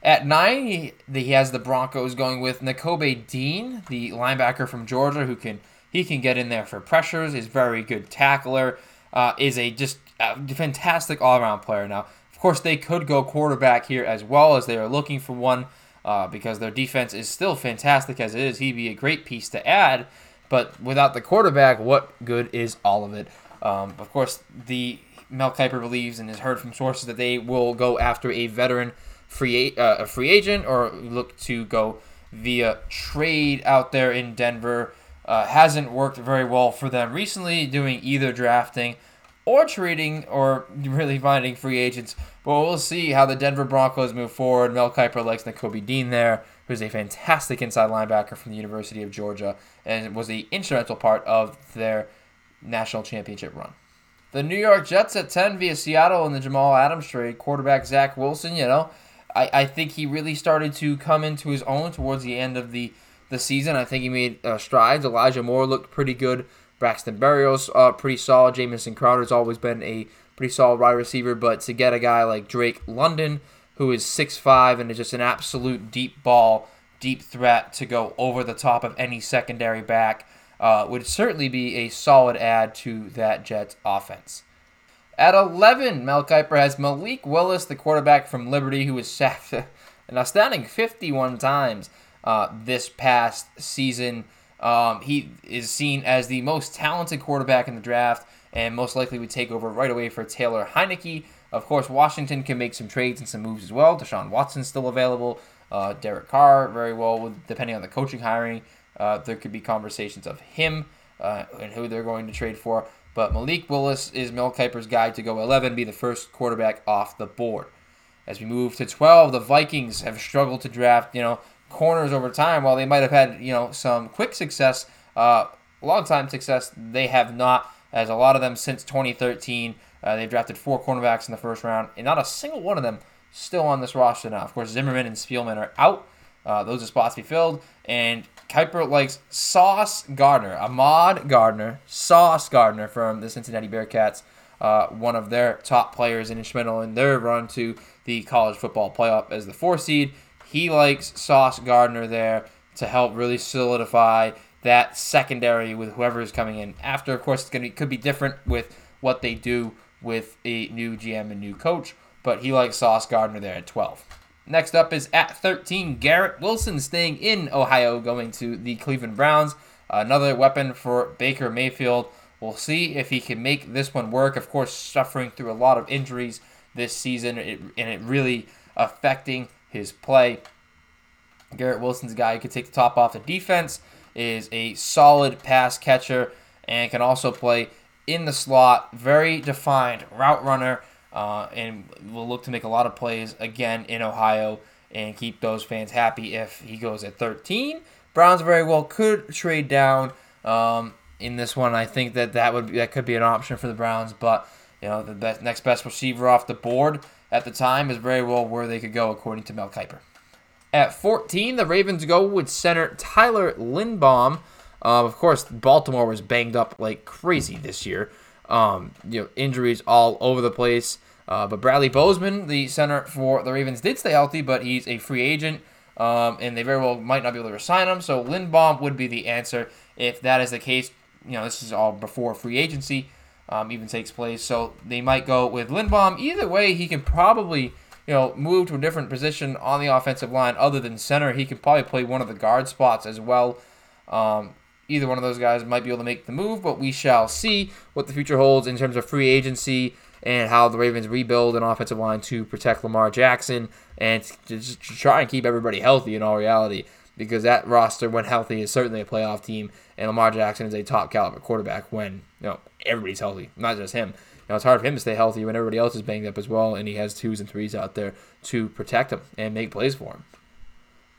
At nine, he, he has the Broncos going with Nakobe Dean, the linebacker from Georgia, who can he can get in there for pressures. Is very good tackler. Uh, is a just a fantastic all around player. Now, of course, they could go quarterback here as well as they are looking for one uh, because their defense is still fantastic as it is. He'd be a great piece to add, but without the quarterback, what good is all of it? Um, of course, the Mel Kiper believes and has heard from sources that they will go after a veteran free uh, a free agent or look to go via trade out there in Denver. Uh, hasn't worked very well for them recently, doing either drafting or trading or really finding free agents. But we'll see how the Denver Broncos move forward. Mel Kiper likes Nakobe Dean there, who's a fantastic inside linebacker from the University of Georgia and was the instrumental part of their national championship run. The New York Jets at 10 via Seattle in the Jamal Adams trade. Quarterback Zach Wilson, you know, I, I think he really started to come into his own towards the end of the, the season. I think he made uh, strides. Elijah Moore looked pretty good Braxton Berrios, uh, pretty solid. Jamison Crowder's always been a pretty solid wide receiver, but to get a guy like Drake London, who is 6'5 and is just an absolute deep ball, deep threat to go over the top of any secondary back, uh, would certainly be a solid add to that Jets offense. At 11, Mel Kiper has Malik Willis, the quarterback from Liberty, who was sacked an astounding 51 times uh, this past season. Um, he is seen as the most talented quarterback in the draft and most likely would take over right away for Taylor Heinicke. Of course, Washington can make some trades and some moves as well. Deshaun Watson's still available. Uh, Derek Carr, very well, depending on the coaching hiring, uh, there could be conversations of him uh, and who they're going to trade for. But Malik Willis is Mel Kiper's guy to go 11, be the first quarterback off the board. As we move to 12, the Vikings have struggled to draft, you know, corners over time, while they might have had you know some quick success, uh, long time success, they have not. As a lot of them since 2013, uh, they've drafted four cornerbacks in the first round, and not a single one of them still on this roster now. Of course, Zimmerman and Spielman are out; uh, those are spots to be filled. And Kiper likes Sauce Gardner, Ahmad Gardner, Sauce Gardner from the Cincinnati Bearcats. Uh, one of their top players and instrumental in their run to the college football playoff as the four seed. He likes Sauce Gardner there to help really solidify that secondary with whoever is coming in after. Of course, it's gonna be, could be different with what they do with a new GM and new coach, but he likes Sauce Gardner there at 12. Next up is at 13, Garrett Wilson staying in Ohio, going to the Cleveland Browns. Another weapon for Baker Mayfield. We'll see if he can make this one work. Of course, suffering through a lot of injuries this season, and it really affecting his play. Garrett Wilson's guy who can take the top off the defense, is a solid pass catcher, and can also play in the slot. Very defined route runner, uh, and will look to make a lot of plays again in Ohio and keep those fans happy if he goes at 13. Browns very well could trade down um, in this one. I think that that would be, that could be an option for the Browns, but you know the best, next best receiver off the board at the time is very well where they could go, according to Mel Kiper. At 14, the Ravens go with center Tyler Linderbaum. Uh, of course, Baltimore was banged up like crazy this year. Um, you know, injuries all over the place. Uh, but Bradley Bozeman, the center for the Ravens, did stay healthy, but he's a free agent, um, and they very well might not be able to resign him. So Linderbaum would be the answer if that is the case. You know, this is all before free agency um, even takes place. So they might go with Linderbaum. Either way, he can probably you know move to a different position on the offensive line other than center. He can probably play one of the guard spots as well. Um, either one of those guys might be able to make the move, but we shall see what the future holds in terms of free agency and how the Ravens rebuild an offensive line to protect Lamar Jackson and to just try and keep everybody healthy in all reality. Because that roster, when healthy, is certainly a playoff team, and Lamar Jackson is a top caliber quarterback when you know everybody's healthy, not just him. Know, it's hard for him to stay healthy when everybody else is banged up as well, and he has twos and threes out there to protect him and make plays for him.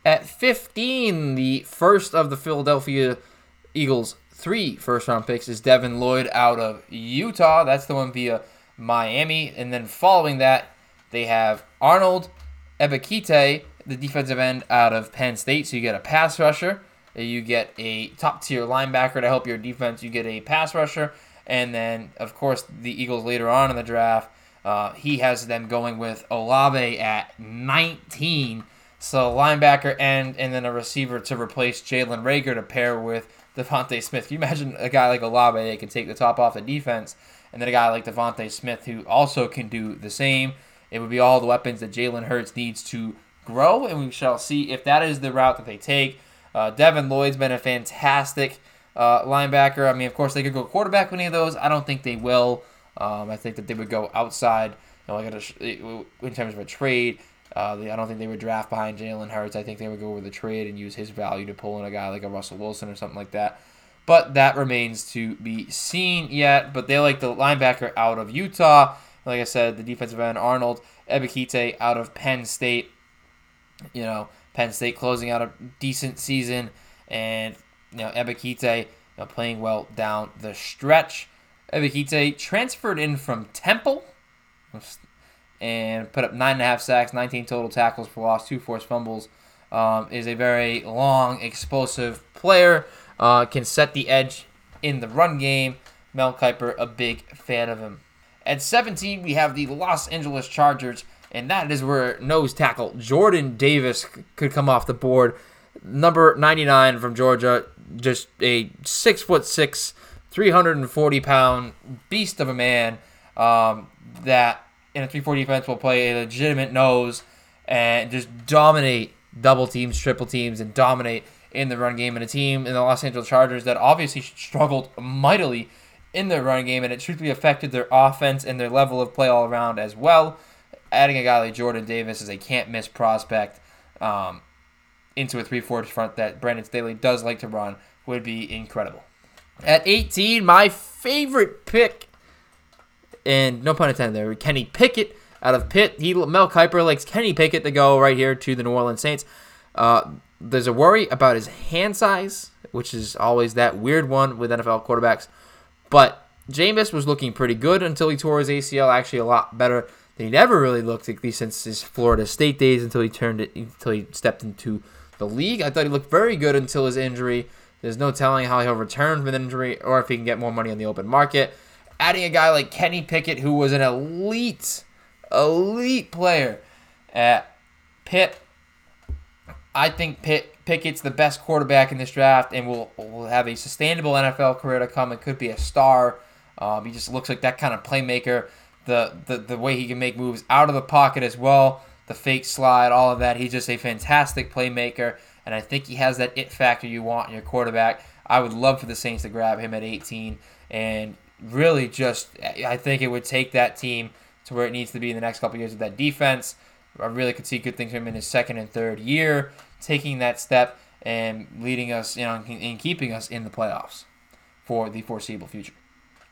At 15, the first of the Philadelphia Eagles' three first round picks is Devin Lloyd out of Utah. That's the one via Miami. And then following that, they have Arnold Ebiketie, the defensive end out of Penn State. So you get a pass rusher, you get a top tier linebacker to help your defense, you get a pass rusher, and then, of course, the Eagles later on in the draft, uh, he has them going with Olave at 19. So linebacker and and then a receiver to replace Jalen Reagor to pair with DeVonta Smith. Can you imagine a guy like Olave that can take the top off the defense and then a guy like DeVonta Smith who also can do the same. It would be all the weapons that Jalen Hurts needs to grow, and we shall see if that is the route that they take. Uh, Devin Lloyd's been a fantastic uh, linebacker. I mean, of course, they could go quarterback with any of those. I don't think they will. Um, I think that they would go outside, you know, like a, in terms of a trade. Uh, I don't think they would draft behind Jalen Hurts. I think they would go with a trade and use his value to pull in a guy like a Russell Wilson or something like that. But that remains to be seen yet. But they like the linebacker out of Utah. Like I said, the defensive end Arnold Ebiketie out of Penn State. You know, Penn State closing out a decent season, and you know Ebiketie you know, playing well down the stretch. Ebiketie transferred in from Temple and put up nine and a half sacks, 19 total tackles for loss, two forced fumbles. Um, is a very long, explosive player uh, can set the edge in the run game. Mel Kiper, a big fan of him. At 17, we have the Los Angeles Chargers, and that is where nose tackle Jordan Davis could come off the board. Number 99 from Georgia, just a six foot six, 340 pound beast of a man um, that in a 3 4 defense will play a legitimate nose and just dominate double teams, triple teams, and dominate in the run game and a team in the Los Angeles Chargers that obviously struggled mightily in their run game and it truthfully affected their offense and their level of play all around as well. Adding a guy like Jordan Davis is a can't miss prospect um, into a 3 4 front that Brandon Staley does like to run would be incredible. At 18, my favorite pick, and no pun intended there, Kenny Pickett out of Pitt. He Mel Kiper likes Kenny Pickett to go right here to the New Orleans Saints. Uh, there's a worry about his hand size, which is always that weird one with NFL quarterbacks. But Jameis was looking pretty good until he tore his ACL. Actually, a lot better than he never really looked, at least since his Florida State days, until he turned it, until he stepped into the league. I thought he looked very good until his injury. There's no telling how he'll return from an injury or if he can get more money on the open market. Adding a guy like Kenny Pickett, who was an elite, elite player at Pitt I think Pitt, Pickett's the best quarterback in this draft and will will have a sustainable NFL career to come and could be a star. Um, he just looks like that kind of playmaker. The, the the way he can make moves out of the pocket as well, the fake slide, all of that. He's just a fantastic playmaker, and I think he has that it factor you want in your quarterback. I would love for the Saints to grab him at 18 and really just I think it would take that team to where it needs to be in the next couple years with that defense. I really could see good things from him in his second and third year taking that step and leading us, you know, and keeping us in the playoffs for the foreseeable future.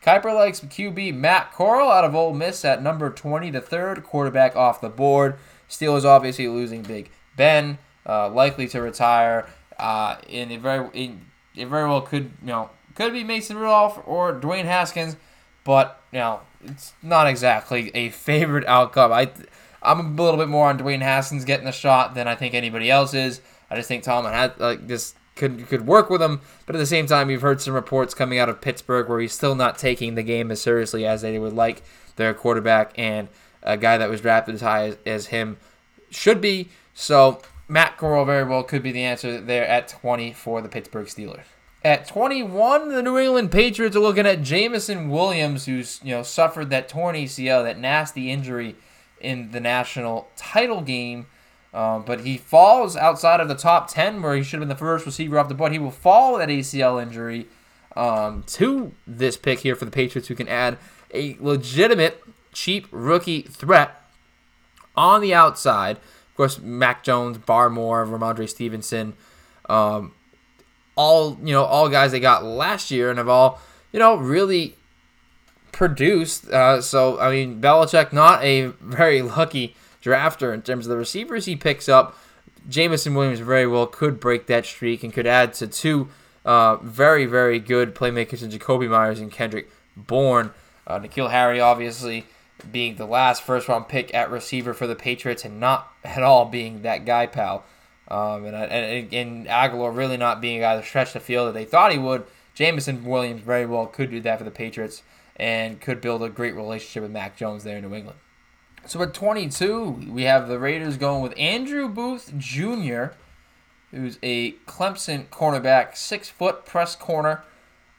Kiper likes QB Matt Corral out of Ole Miss at number 20, the third quarterback off the board. Steelers obviously losing Big Ben, uh, likely to retire. Uh, and it very, it, it very well could, you know, could be Mason Rudolph or Dwayne Haskins, but you know, it's not exactly a favorite outcome. I I'm a little bit more on Dwayne Haskins getting the shot than I think anybody else is. I just think Tomlin had like just could could work with him, but at the same time, you've heard some reports coming out of Pittsburgh where he's still not taking the game as seriously as they would like their quarterback and a guy that was drafted as high as, as him should be. So Matt Corral very well could be the answer there at 20 for the Pittsburgh Steelers. At 21, the New England Patriots are looking at Jameson Williams, who's you know suffered that torn ACL, that nasty injury in the national title game. Um, but he falls outside of the top 10, where he should have been the first receiver off the board. He will fall with that ACL injury um, to this pick here for the Patriots, who can add a legitimate, cheap rookie threat on the outside. Of course, Mac Jones, Barmore, Rhamondre Stevenson, um, all you know, all guys they got last year, and have all you know really produced. Uh, so I mean, Belichick not a very lucky drafter in terms of the receivers he picks up. Jameson Williams very well could break that streak and could add to two uh, very very good playmakers in Jakobi Meyers and Kendrick Bourne. Uh, N'Keal Harry obviously being the last first round pick at receiver for the Patriots and not at all being that guy, pal. Um, and, and, and Agholor really not being a guy that stretched the field that they thought he would. Jamison Williams very well could do that for the Patriots and could build a great relationship with Mac Jones there in New England. So at 22, we have the Raiders going with Andrew Booth Jr., who's a Clemson cornerback, six foot press corner.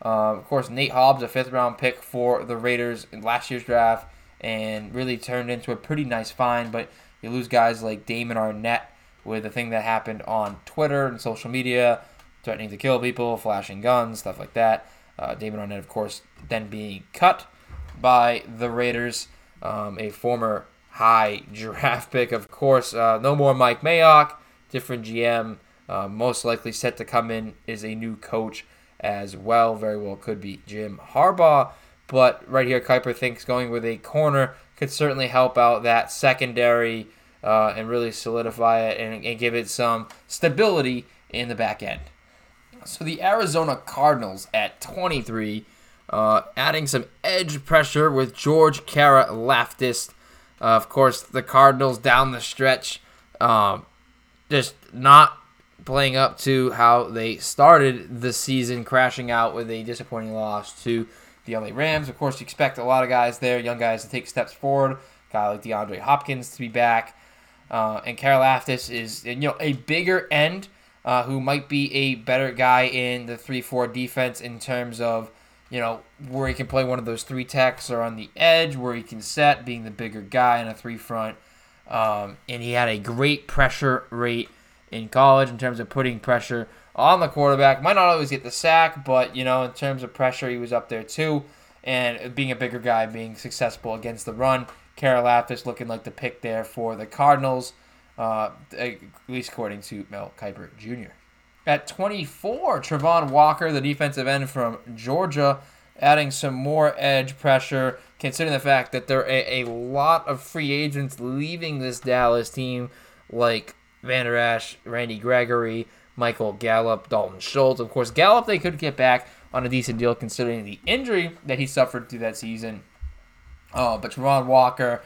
Uh, of course, Nate Hobbs, a fifth round pick for the Raiders in last year's draft and really turned into a pretty nice find. But you lose guys like Damon Arnette with the thing that happened on Twitter and social media, threatening to kill people, flashing guns, stuff like that. Uh, Damon Arnette, of course, then being cut by the Raiders, um, a former high draft pick, of course. Uh, no more Mike Mayock, different GM. Uh, most likely set to come in is a new coach as well. Very well could be Jim Harbaugh. But right here, Kiper thinks going with a corner could certainly help out that secondary uh, and really solidify it and, and give it some stability in the back end. So the Arizona Cardinals at 23, uh, adding some edge pressure with George Karlaftis. Uh, of course, the Cardinals down the stretch, um, just not playing up to how they started the season, crashing out with a disappointing loss to the LA Rams. Of course, you expect a lot of guys there, young guys, to take steps forward. A guy like DeAndre Hopkins to be back. Uh, and Karlaftis is you know a bigger end uh, who might be a better guy in the three four defense in terms of you know where he can play one of those three techs or on the edge where he can set being the bigger guy in a three front. Um, and he had a great pressure rate in college in terms of putting pressure on the quarterback. Might not always get the sack, but you know in terms of pressure he was up there too. And being a bigger guy, being successful against the run, Karlaftis looking like the pick there for the Cardinals, uh, at least according to Mel Kiper Jr. At 24, Travon Walker, the defensive end from Georgia, adding some more edge pressure, considering the fact that there are a, lot of free agents leaving this Dallas team, like Vander Esch, Randy Gregory, Michael Gallup, Dalton Schultz. Of course, Gallup they could get back on a decent deal considering the injury that he suffered through that season. Uh, but Travon Walker,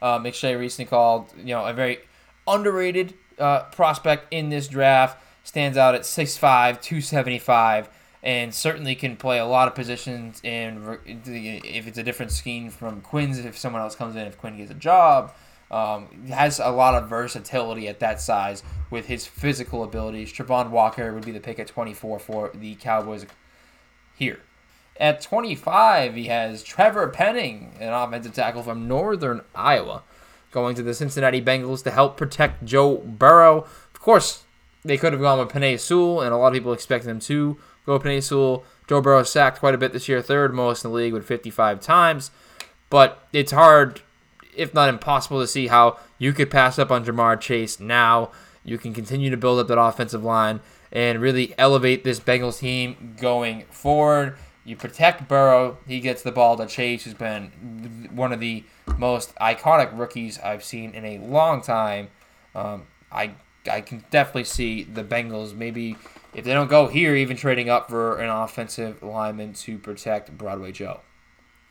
uh, McShay recently called, you know, a very underrated uh, prospect in this draft. Stands out at 6'5", 275, and certainly can play a lot of positions in if it's a different scheme from Quinn's, if someone else comes in, if Quinn gets a job. Um, has a lot of versatility at that size with his physical abilities. Travon Walker would be the pick at 24 for the Cowboys here. At 25, he has Trevor Penning, an offensive tackle from Northern Iowa, going to the Cincinnati Bengals to help protect Joe Burrow. Of course, they could have gone with Penei Sewell, and a lot of people expect them to go Penei Sewell. Joe Burrow sacked quite a bit this year, third most in the league with 55 times. But it's hard, if not impossible, to see how you could pass up on Ja'Marr Chase now. You can continue to build up that offensive line and really elevate this Bengals team going forward. You protect Burrow. He gets the ball to Chase, who's been one of the most iconic rookies I've seen in a long time. Um, I I can definitely see the Bengals maybe if they don't go here, even trading up for an offensive lineman to protect Broadway Joe.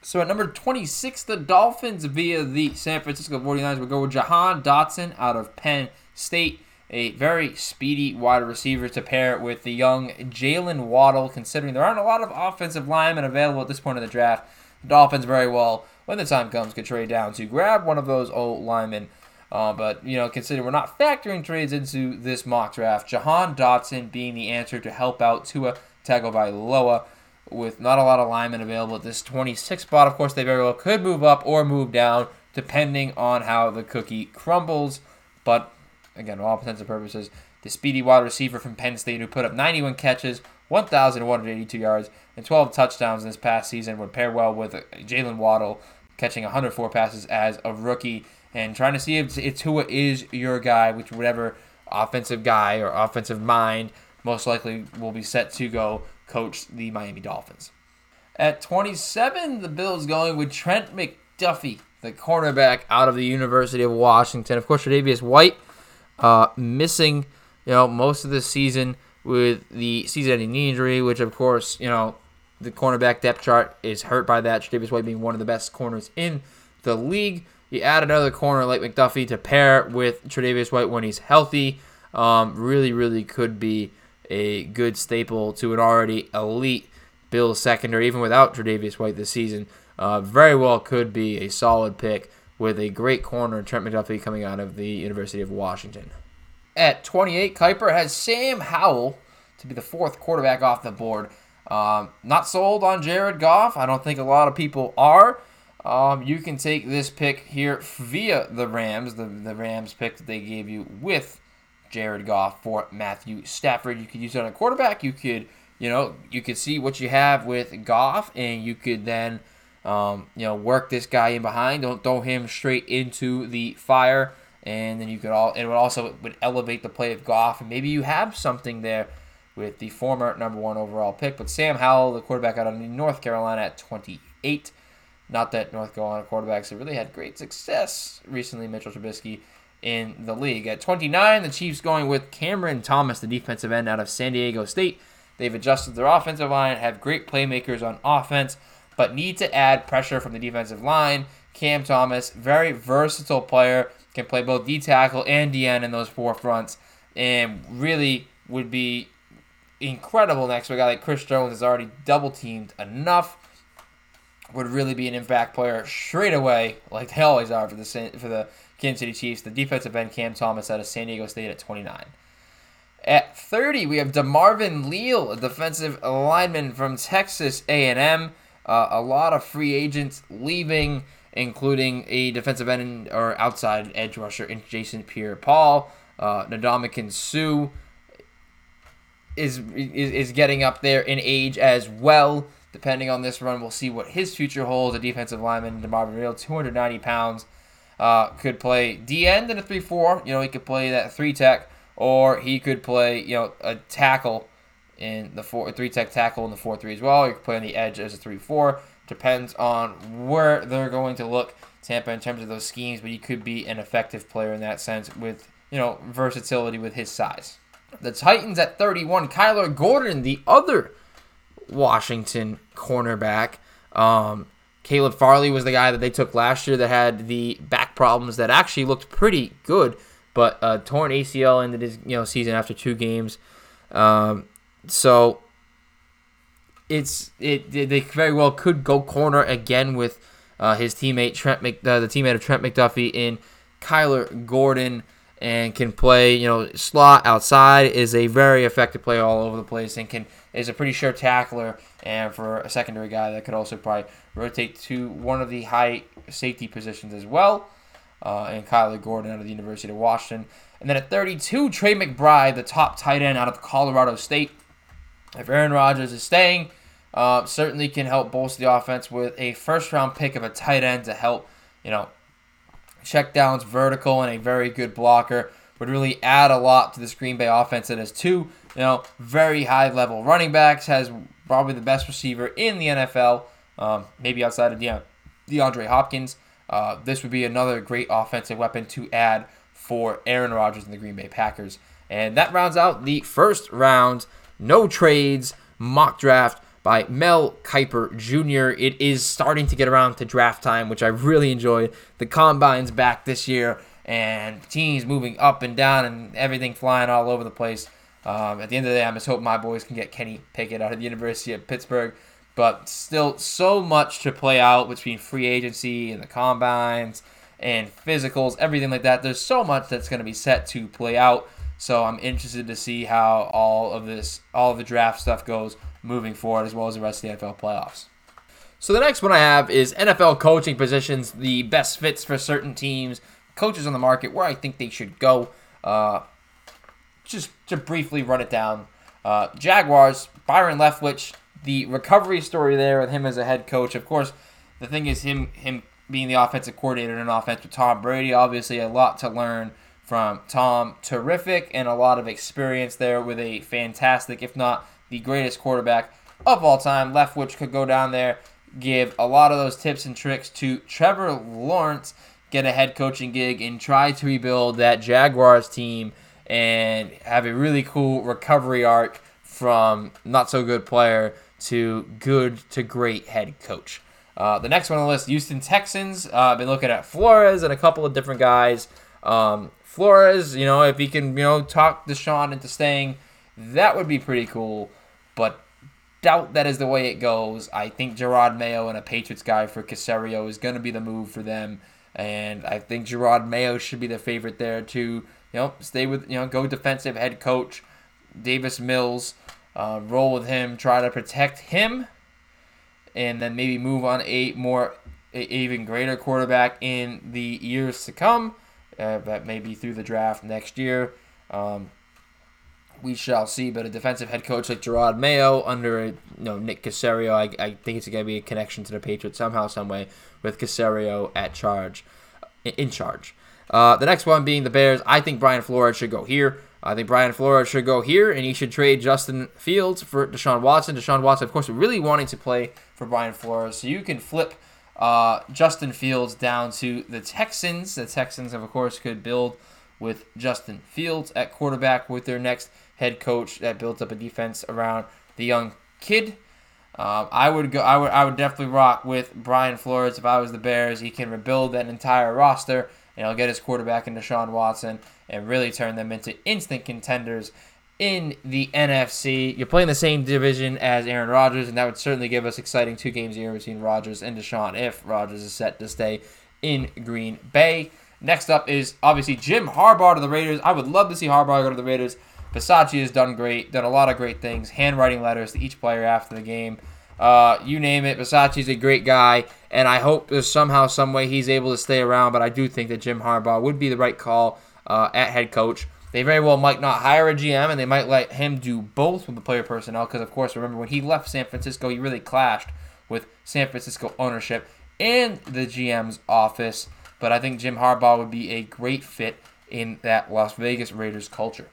So at number 26, the Dolphins via the San Francisco 49ers will go with Jahan Dotson out of Penn State. A very speedy wide receiver to pair with the young Jaylen Waddle, considering there aren't a lot of offensive linemen available at this point in the draft. The Dolphins very well, when the time comes, could trade down to grab one of those old linemen. Uh, but, you know, considering we're not factoring trades into this mock draft, Jahan Dotson being the answer to help out Tua Tagovailoa with not a lot of linemen available at this 26 spot. Of course, they very well could move up or move down depending on how the cookie crumbles. But again, all intents and purposes, the speedy wide receiver from Penn State who put up 91 catches, 1,182 yards, and 12 touchdowns in this past season would pair well with Jaylen Waddle catching 104 passes as a rookie and trying to see if it's who is your guy, which whatever offensive guy or offensive mind most likely will be set to go coach the Miami Dolphins. At 27, the Bills going with Trent McDuffie, the cornerback out of the University of Washington. Of course, Tre'Davious White uh, missing, you know, most of the season with the season-ending knee injury, which of course, you know, the cornerback depth chart is hurt by that. Tre'Davious White being one of the best corners in the league. You add another corner like McDuffie to pair with Tre'Davious White when he's healthy. Um, really, really could be a good staple to an already elite Bills secondary, even without Tre'Davious White this season. Uh, very well could be a solid pick with a great corner, Trent McDuffie, coming out of the University of Washington. At 28, Kiper has Sam Howell to be the fourth quarterback off the board. Um, not sold on Jared Goff. I don't think a lot of people are. Um, you can take this pick here via the Rams, the, the Rams pick that they gave you with Jared Goff for Matthew Stafford. You could use it on a quarterback. You could, you know, you could see what you have with Goff, and you could then, um, you know, work this guy in behind. Don't throw him straight into the fire, and then you could all. It would also would elevate the play of Goff, and maybe you have something there with the former number one overall pick. But Sam Howell, the quarterback out of North Carolina at 28. Not that North Carolina quarterbacks have really had great success recently. Mitchell Trubisky in the league. At 29, the Chiefs going with Cameron Thomas, the defensive end out of San Diego State. They've adjusted their offensive line, have great playmakers on offense, but need to add pressure from the defensive line. Cam Thomas, very versatile player, can play both D tackle and DN in those four fronts, and really would be incredible next to a guy like Chris Jones is already double teamed enough. Would really be an impact player straight away, like they always are for the for the Kansas City Chiefs, the defensive end Cam Thomas out of San Diego State at 29. At 30, we have DeMarvin Leal, a defensive lineman from Texas A&M. Uh, a lot of free agents leaving, including a defensive end or outside edge rusher in Jason Pierre-Paul. Uh, Ndamukong Suh is, is is getting up there in age as well. Depending on this run, we'll see what his future holds. A defensive lineman, DeMarvin Leal, 290 pounds. Uh, could play D end in a 3 4. You know, he could play that 3 tech, or he could play, you know, a tackle in the 4 3 tech tackle in the 4 3 as well. He could play on the edge as a 3 4. Depends on where they're going to look, Tampa, in terms of those schemes, but he could be an effective player in that sense with, you know, versatility with his size. The Titans at 31, Kyler Gordon, the other Washington cornerback. Um, Caleb Farley was the guy that they took last year that had the back problems that actually looked pretty good, but uh, torn ACL ended his you know season after two games. Um, so it's it they very well could go corner again with uh, his teammate Trent Mc, uh, the teammate of Trent McDuffie in Kyler Gordon and can play you know slot outside is a very effective player all over the place and can is a pretty sure tackler and for a secondary guy that could also probably rotate to one of the high safety positions as well. Uh, and Kyler Gordon out of the University of Washington. And then at 32, Trey McBride, the top tight end out of Colorado State. If Aaron Rodgers is staying, uh, certainly can help bolster the offense with a first round pick of a tight end to help, you know, check downs vertical and a very good blocker. Would really add a lot to this Green Bay offense. It has two, you know, very high level running backs, has probably the best receiver in the NFL, um, maybe outside of De- DeAndre Hopkins. Uh, this would be another great offensive weapon to add for Aaron Rodgers and the Green Bay Packers. And that rounds out the first round, no trades, mock draft by Mel Kiper Jr. It is starting to get around to draft time, which I really enjoy. The combine's back this year, and teams moving up and down and everything flying all over the place. Um, at the end of the day, I'm just hoping my boys can get Kenny Pickett out of the University of Pittsburgh. But still, so much to play out between free agency and the combines and physicals, everything like that. There's so much that's going to be set to play out. So I'm interested to see how all of this, all of the draft stuff goes moving forward, as well as the rest of the NFL playoffs. So the next one I have is NFL coaching positions, the best fits for certain teams, coaches on the market, where I think they should go. Uh, just to briefly run it down, uh, Jaguars, Byron Leftwich, the recovery story there with him as a head coach. Of course, the thing is him him being the offensive coordinator in offense with Tom Brady. Obviously, a lot to learn from Tom. Terrific and a lot of experience there with a fantastic, if not the greatest quarterback of all time. Leftwich could go down there, give a lot of those tips and tricks to Trevor Lawrence, get a head coaching gig, and try to rebuild that Jaguars team and have a really cool recovery arc from not so good player to good to great head coach. Uh, the next one on the list, Houston Texans. Uh, I've been looking at Flores and a couple of different guys. Um, Flores, you know, if he can, you know, talk Deshaun into staying, that would be pretty cool. But doubt that is the way it goes. I think Jerod Mayo and a Patriots guy for Caserio is going to be the move for them. And I think Jerod Mayo should be the favorite there to, you know, stay with, you know, go defensive head coach. Davis Mills, uh, roll with him, try to protect him, and then maybe move on a more, a, even greater quarterback in the years to come. Uh, that may be through the draft next year. Um, we shall see. But a defensive head coach like Jerod Mayo under you know Nick Caserio, I, I think it's going to be a connection to the Patriots somehow, some way with Caserio at charge, in charge. Uh, the next one being the Bears. I think Brian Flores should go here. I think Brian Flores should go here, and he should trade Justin Fields for Deshaun Watson. Deshaun Watson, of course, really wanting to play for Brian Flores, so you can flip uh, Justin Fields down to the Texans. The Texans, of course, could build with Justin Fields at quarterback with their next head coach that builds up a defense around the young kid. Um, I would go. I would. I would definitely rock with Brian Flores if I was the Bears. He can rebuild that entire roster, and he'll get his quarterback into Deshaun Watson and really turn them into instant contenders in the NFC. You're playing the same division as Aaron Rodgers, and that would certainly give us exciting two games a year between Rodgers and Deshaun if Rodgers is set to stay in Green Bay. Next up is obviously Jim Harbaugh to the Raiders. I would love to see Harbaugh go to the Raiders. Bisaccia has done great, done a lot of great things, handwriting letters to each player after the game. Uh, you name it, Bisaccia's a great guy, and I hope there's somehow, some way he's able to stay around. But I do think that Jim Harbaugh would be the right call uh, at head coach. They very well might not hire a GM, and they might let him do both with the player personnel. Because of course, remember when he left San Francisco, he really clashed with San Francisco ownership and the GM's office. But I think Jim Harbaugh would be a great fit in that Las Vegas Raiders culture.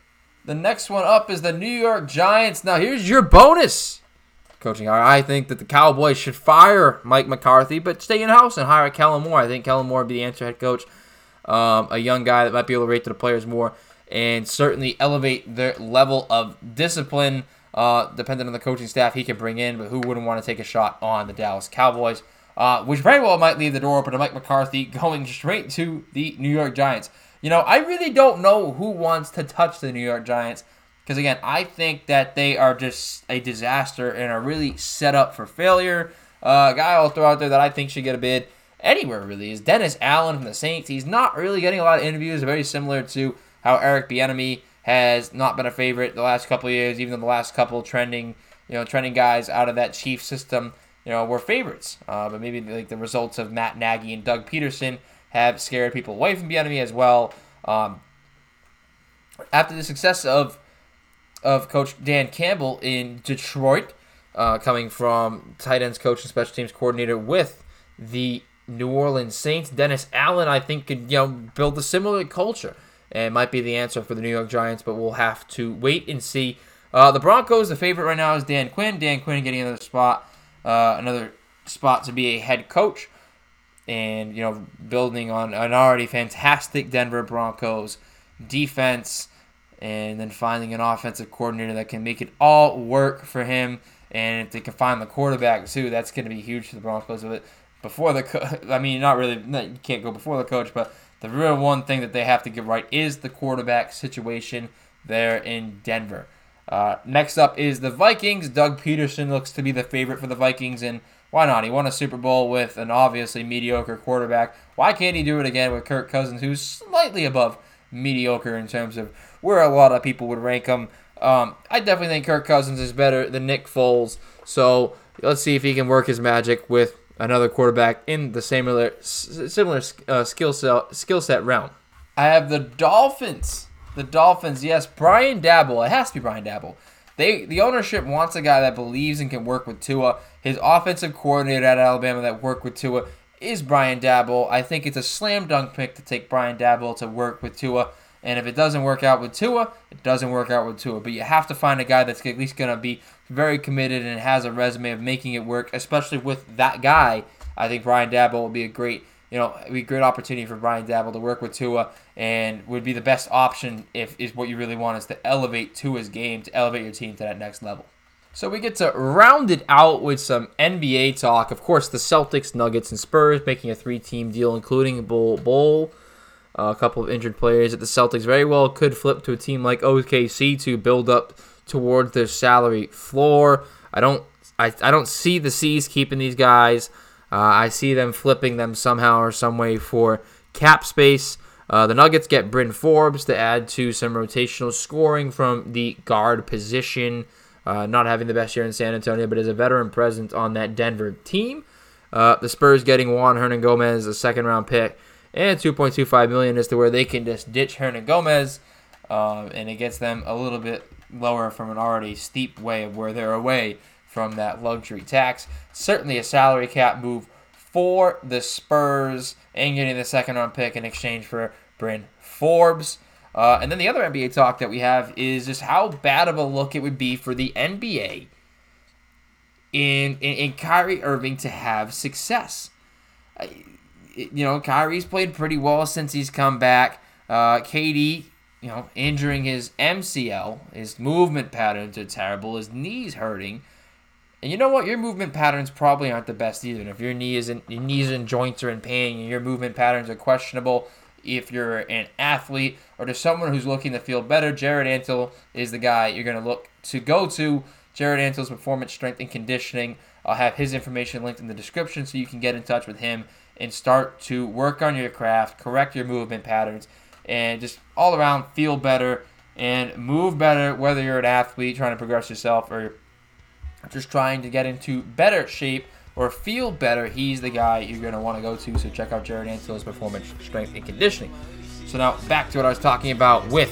The next one up is the New York Giants. Now, here's your bonus coaching hire. I think that the Cowboys should fire Mike McCarthy, but stay in house and hire Kellen Moore. I think Kellen Moore would be the answer head coach. Um, a young guy that might be able to rate to the players more and certainly elevate their level of discipline. Uh, depending on the coaching staff he can bring in, but who wouldn't want to take a shot on the Dallas Cowboys? Uh, which very well might leave the door open to Mike McCarthy going straight to the New York Giants. You know, I really don't know who wants to touch the New York Giants because, again, I think that they are just a disaster and are really set up for failure. Uh, a guy I'll throw out there that I think should get a bid anywhere really is Dennis Allen from the Saints. He's not really getting a lot of interviews, very similar to how Eric Bieniemy has not been a favorite the last couple years, even the last couple trending, you know, trending guys out of that Chief system, you know, were favorites. Uh, but maybe like the results of Matt Nagy and Doug Pederson have scared people away from Bieniemy as well. Um, after the success of of Coach Dan Campbell in Detroit, uh, coming from tight ends coach and special teams coordinator with the New Orleans Saints, Dennis Allen, I think could you know build a similar culture and might be the answer for the New York Giants, but we'll have to wait and see. Uh, the Broncos, the favorite right now is Dan Quinn. Dan Quinn getting another spot, uh, another spot to be a head coach and you know building on an already fantastic Denver Broncos defense and then finding an offensive coordinator that can make it all work for him And if they can find the quarterback too, that's going to be huge for the Broncos. It before the, co- I mean, not really, you can't go before the coach, but the real one thing that they have to get right is the quarterback situation there in Denver. Uh, next up is the Vikings. Doug Pederson looks to be the favorite for the Vikings, and why not? He won a Super Bowl with an obviously mediocre quarterback. Why can't he do it again with Kirk Cousins, who's slightly above mediocre in terms of where a lot of people would rank him? Um, I definitely think Kirk Cousins is better than Nick Foles. So let's see if he can work his magic with another quarterback in the similar similar uh, skill set skill set realm. I have the Dolphins. The Dolphins, yes, Brian Daboll. It has to be Brian Daboll. They the ownership wants a guy that believes and can work with Tua. His offensive coordinator at Alabama that worked with Tua is Brian Daboll. I think it's a slam dunk pick to take Brian Daboll to work with Tua. And if it doesn't work out with Tua, it doesn't work out with Tua. But you have to find a guy that's at least going to be very committed and has a resume of making it work, especially with that guy. I think Brian Daboll will be a great, you know, be a great opportunity for Brian Daboll to work with Tua and would be the best option if is what you really want is to elevate Tua's game, to elevate your team to that next level. So we get to round it out with some NBA talk. Of course, the Celtics, Nuggets, and Spurs making a three-team deal, including Bol Bol. Uh, a couple of injured players that the Celtics very well could flip to a team like OKC to build up towards their salary floor. I don't, I, I don't see the C's keeping these guys. Uh, I see them flipping them somehow or some way for cap space. Uh, the Nuggets get Bryn Forbes to add to some rotational scoring from the guard position. Uh, not having the best year in San Antonio, but is a veteran presence on that Denver team. Uh, the Spurs getting Juan Hernangomez, a second round pick, and 2.25 million as to where they can just ditch Hernangomez, um, and it gets them a little bit lower from an already steep way of where they're away from that luxury tax. Certainly a salary cap move for the Spurs and getting the second round pick in exchange for Bryn Forbes. Uh, and then the other NBA talk that we have is just how bad of a look it would be for the NBA in, in, in Kyrie Irving to have success. You know, Kyrie's played pretty well since he's come back. Uh, KD, you know, injuring his MCL, his movement patterns are terrible, his knees hurting. And you know what? Your movement patterns probably aren't the best either. And if your knee is in, your knees and joints are in pain and your movement patterns are questionable, if you're an athlete or to someone who's looking to feel better, Jared Antle is the guy you're going to look to go to. Jared Antle's performance, strength, and conditioning. I'll have his information linked in the description so you can get in touch with him and start to work on your craft, correct your movement patterns, and just all around feel better and move better, whether you're an athlete trying to progress yourself or just trying to get into better shape or feel better, he's the guy you're going to want to go to. So check out Jared Antle's performance, strength, and conditioning. So now back to what I was talking about with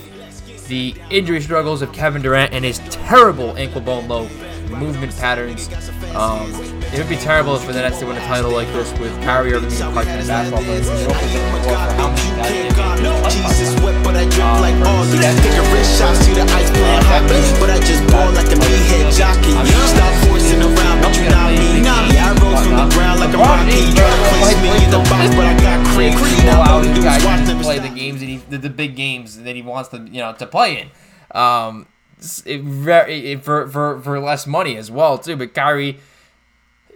the injury struggles of Kevin Durant and his terrible ankle bone low movement patterns. Um, it would be terrible if for the Nets to win a title like this with Kyrie Irving being a part-time basketball player. It opens the door for how many guys Jesus wet, but I drip like all of that. Rich shot, see the ice playing hockey, but I just ball like a meathead jockey. Stop forcing around, but you not me. Yeah, I rose from the ground like a rocky. Place me in the box, but I got cream. Now all you do is watch them play the games and he, the, the big games that he wants to, you know, to play in. Um, it, it, for, for, for less money as well too. But Kyrie,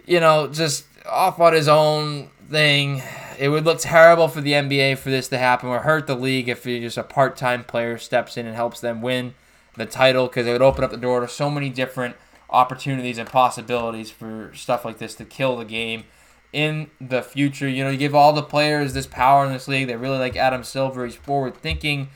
you know, just off on his own thing. It would look terrible for the NBA for this to happen. Or hurt the league if just a part-time player steps in and helps them win the title because it would open up the door to so many different opportunities and possibilities for stuff like this to kill the game in the future. You know, you give all the players this power in this league. They really like Adam Silver. He's forward thinking.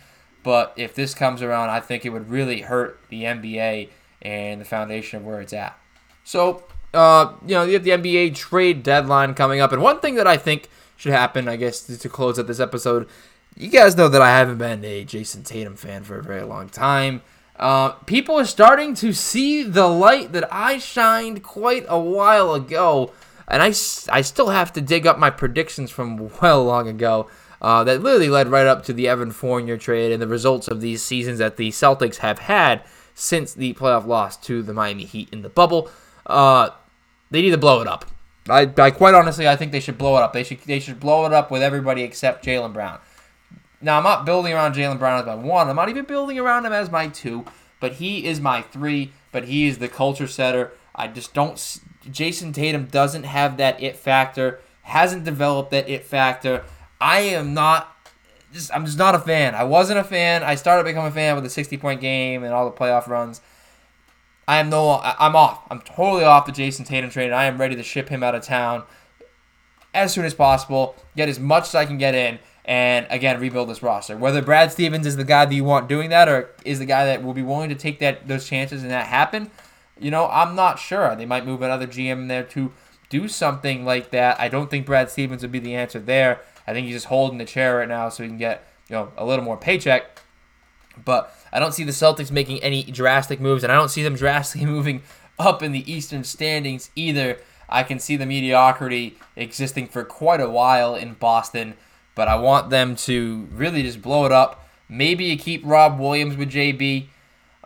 But if this comes around, I think it would really hurt the NBA and the foundation of where it's at. So, uh, you know, you have the NBA trade deadline coming up. And one thing that I think should happen, I guess, to close out this episode, you guys know that I haven't been a Jayson Tatum fan for a very long time. Uh, people are starting to see the light that I shined quite a while ago. And I, I still have to dig up my predictions from well long ago uh, that literally led right up to the Evan Fournier trade and the results of these seasons that the Celtics have had since the playoff loss to the Miami Heat in the bubble. Uh, they need to blow it up. I, I quite honestly, I think they should blow it up. They should they should blow it up with everybody except Jaylen Brown. Now I'm not building around Jaylen Brown as my one. I'm not even building around him as my two. But he is my three. But he is the culture setter. I just don't. Jayson Tatum doesn't have that it factor. Hasn't developed that it factor. I am not. Just, I'm just not a fan. I wasn't a fan. I started becoming a fan with the 60 point game and all the playoff runs. I am no. I'm off. I'm totally off the Jayson Tatum train. I am ready to ship him out of town as soon as possible. Get as much as I can get in, and again rebuild this roster. Whether Brad Stevens is the guy that you want doing that, or is the guy that will be willing to take that those chances and that happen, you know, I'm not sure. They might move another GM in there to do something like that. I don't think Brad Stevens would be the answer there. I think he's just holding the chair right now so he can get you know a little more paycheck. But I don't see the Celtics making any drastic moves, and I don't see them drastically moving up in the Eastern standings either. I can see the mediocrity existing for quite a while in Boston, but I want them to really just blow it up. Maybe you keep Rob Williams with JB,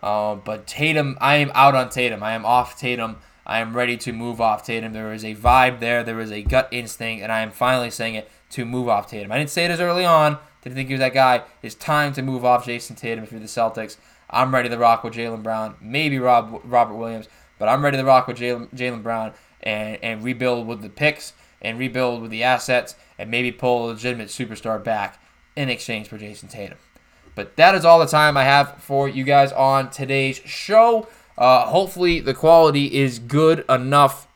uh, but Tatum, I am out on Tatum. I am off Tatum. I am ready to move off Tatum. There is a vibe there. There is a gut instinct, and I am finally saying it to move off Tatum. I didn't say it as early on. Didn't think he was that guy. It's time to move off Jayson Tatum if you're the Celtics. I'm ready to rock with Jaylen Brown, maybe Rob Robert Williams, but I'm ready to rock with Jaylen Brown and, and rebuild with the picks and rebuild with the assets and maybe pull a legitimate superstar back in exchange for Jayson Tatum. But that is all the time I have for you guys on today's show. Uh, hopefully, the quality is good enough,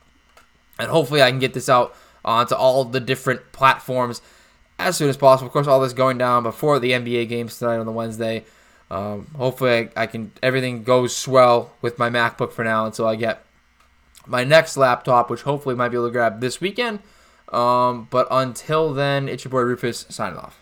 and hopefully, I can get this out onto all the different platforms as soon as possible. Of course, all this going down before the NBA games tonight on the Wednesday. Um, hopefully, I, I, can everything goes swell with my MacBook for now until I get my next laptop, which hopefully might be able to grab this weekend. Um, but until then, it's your boy Rufus signing off.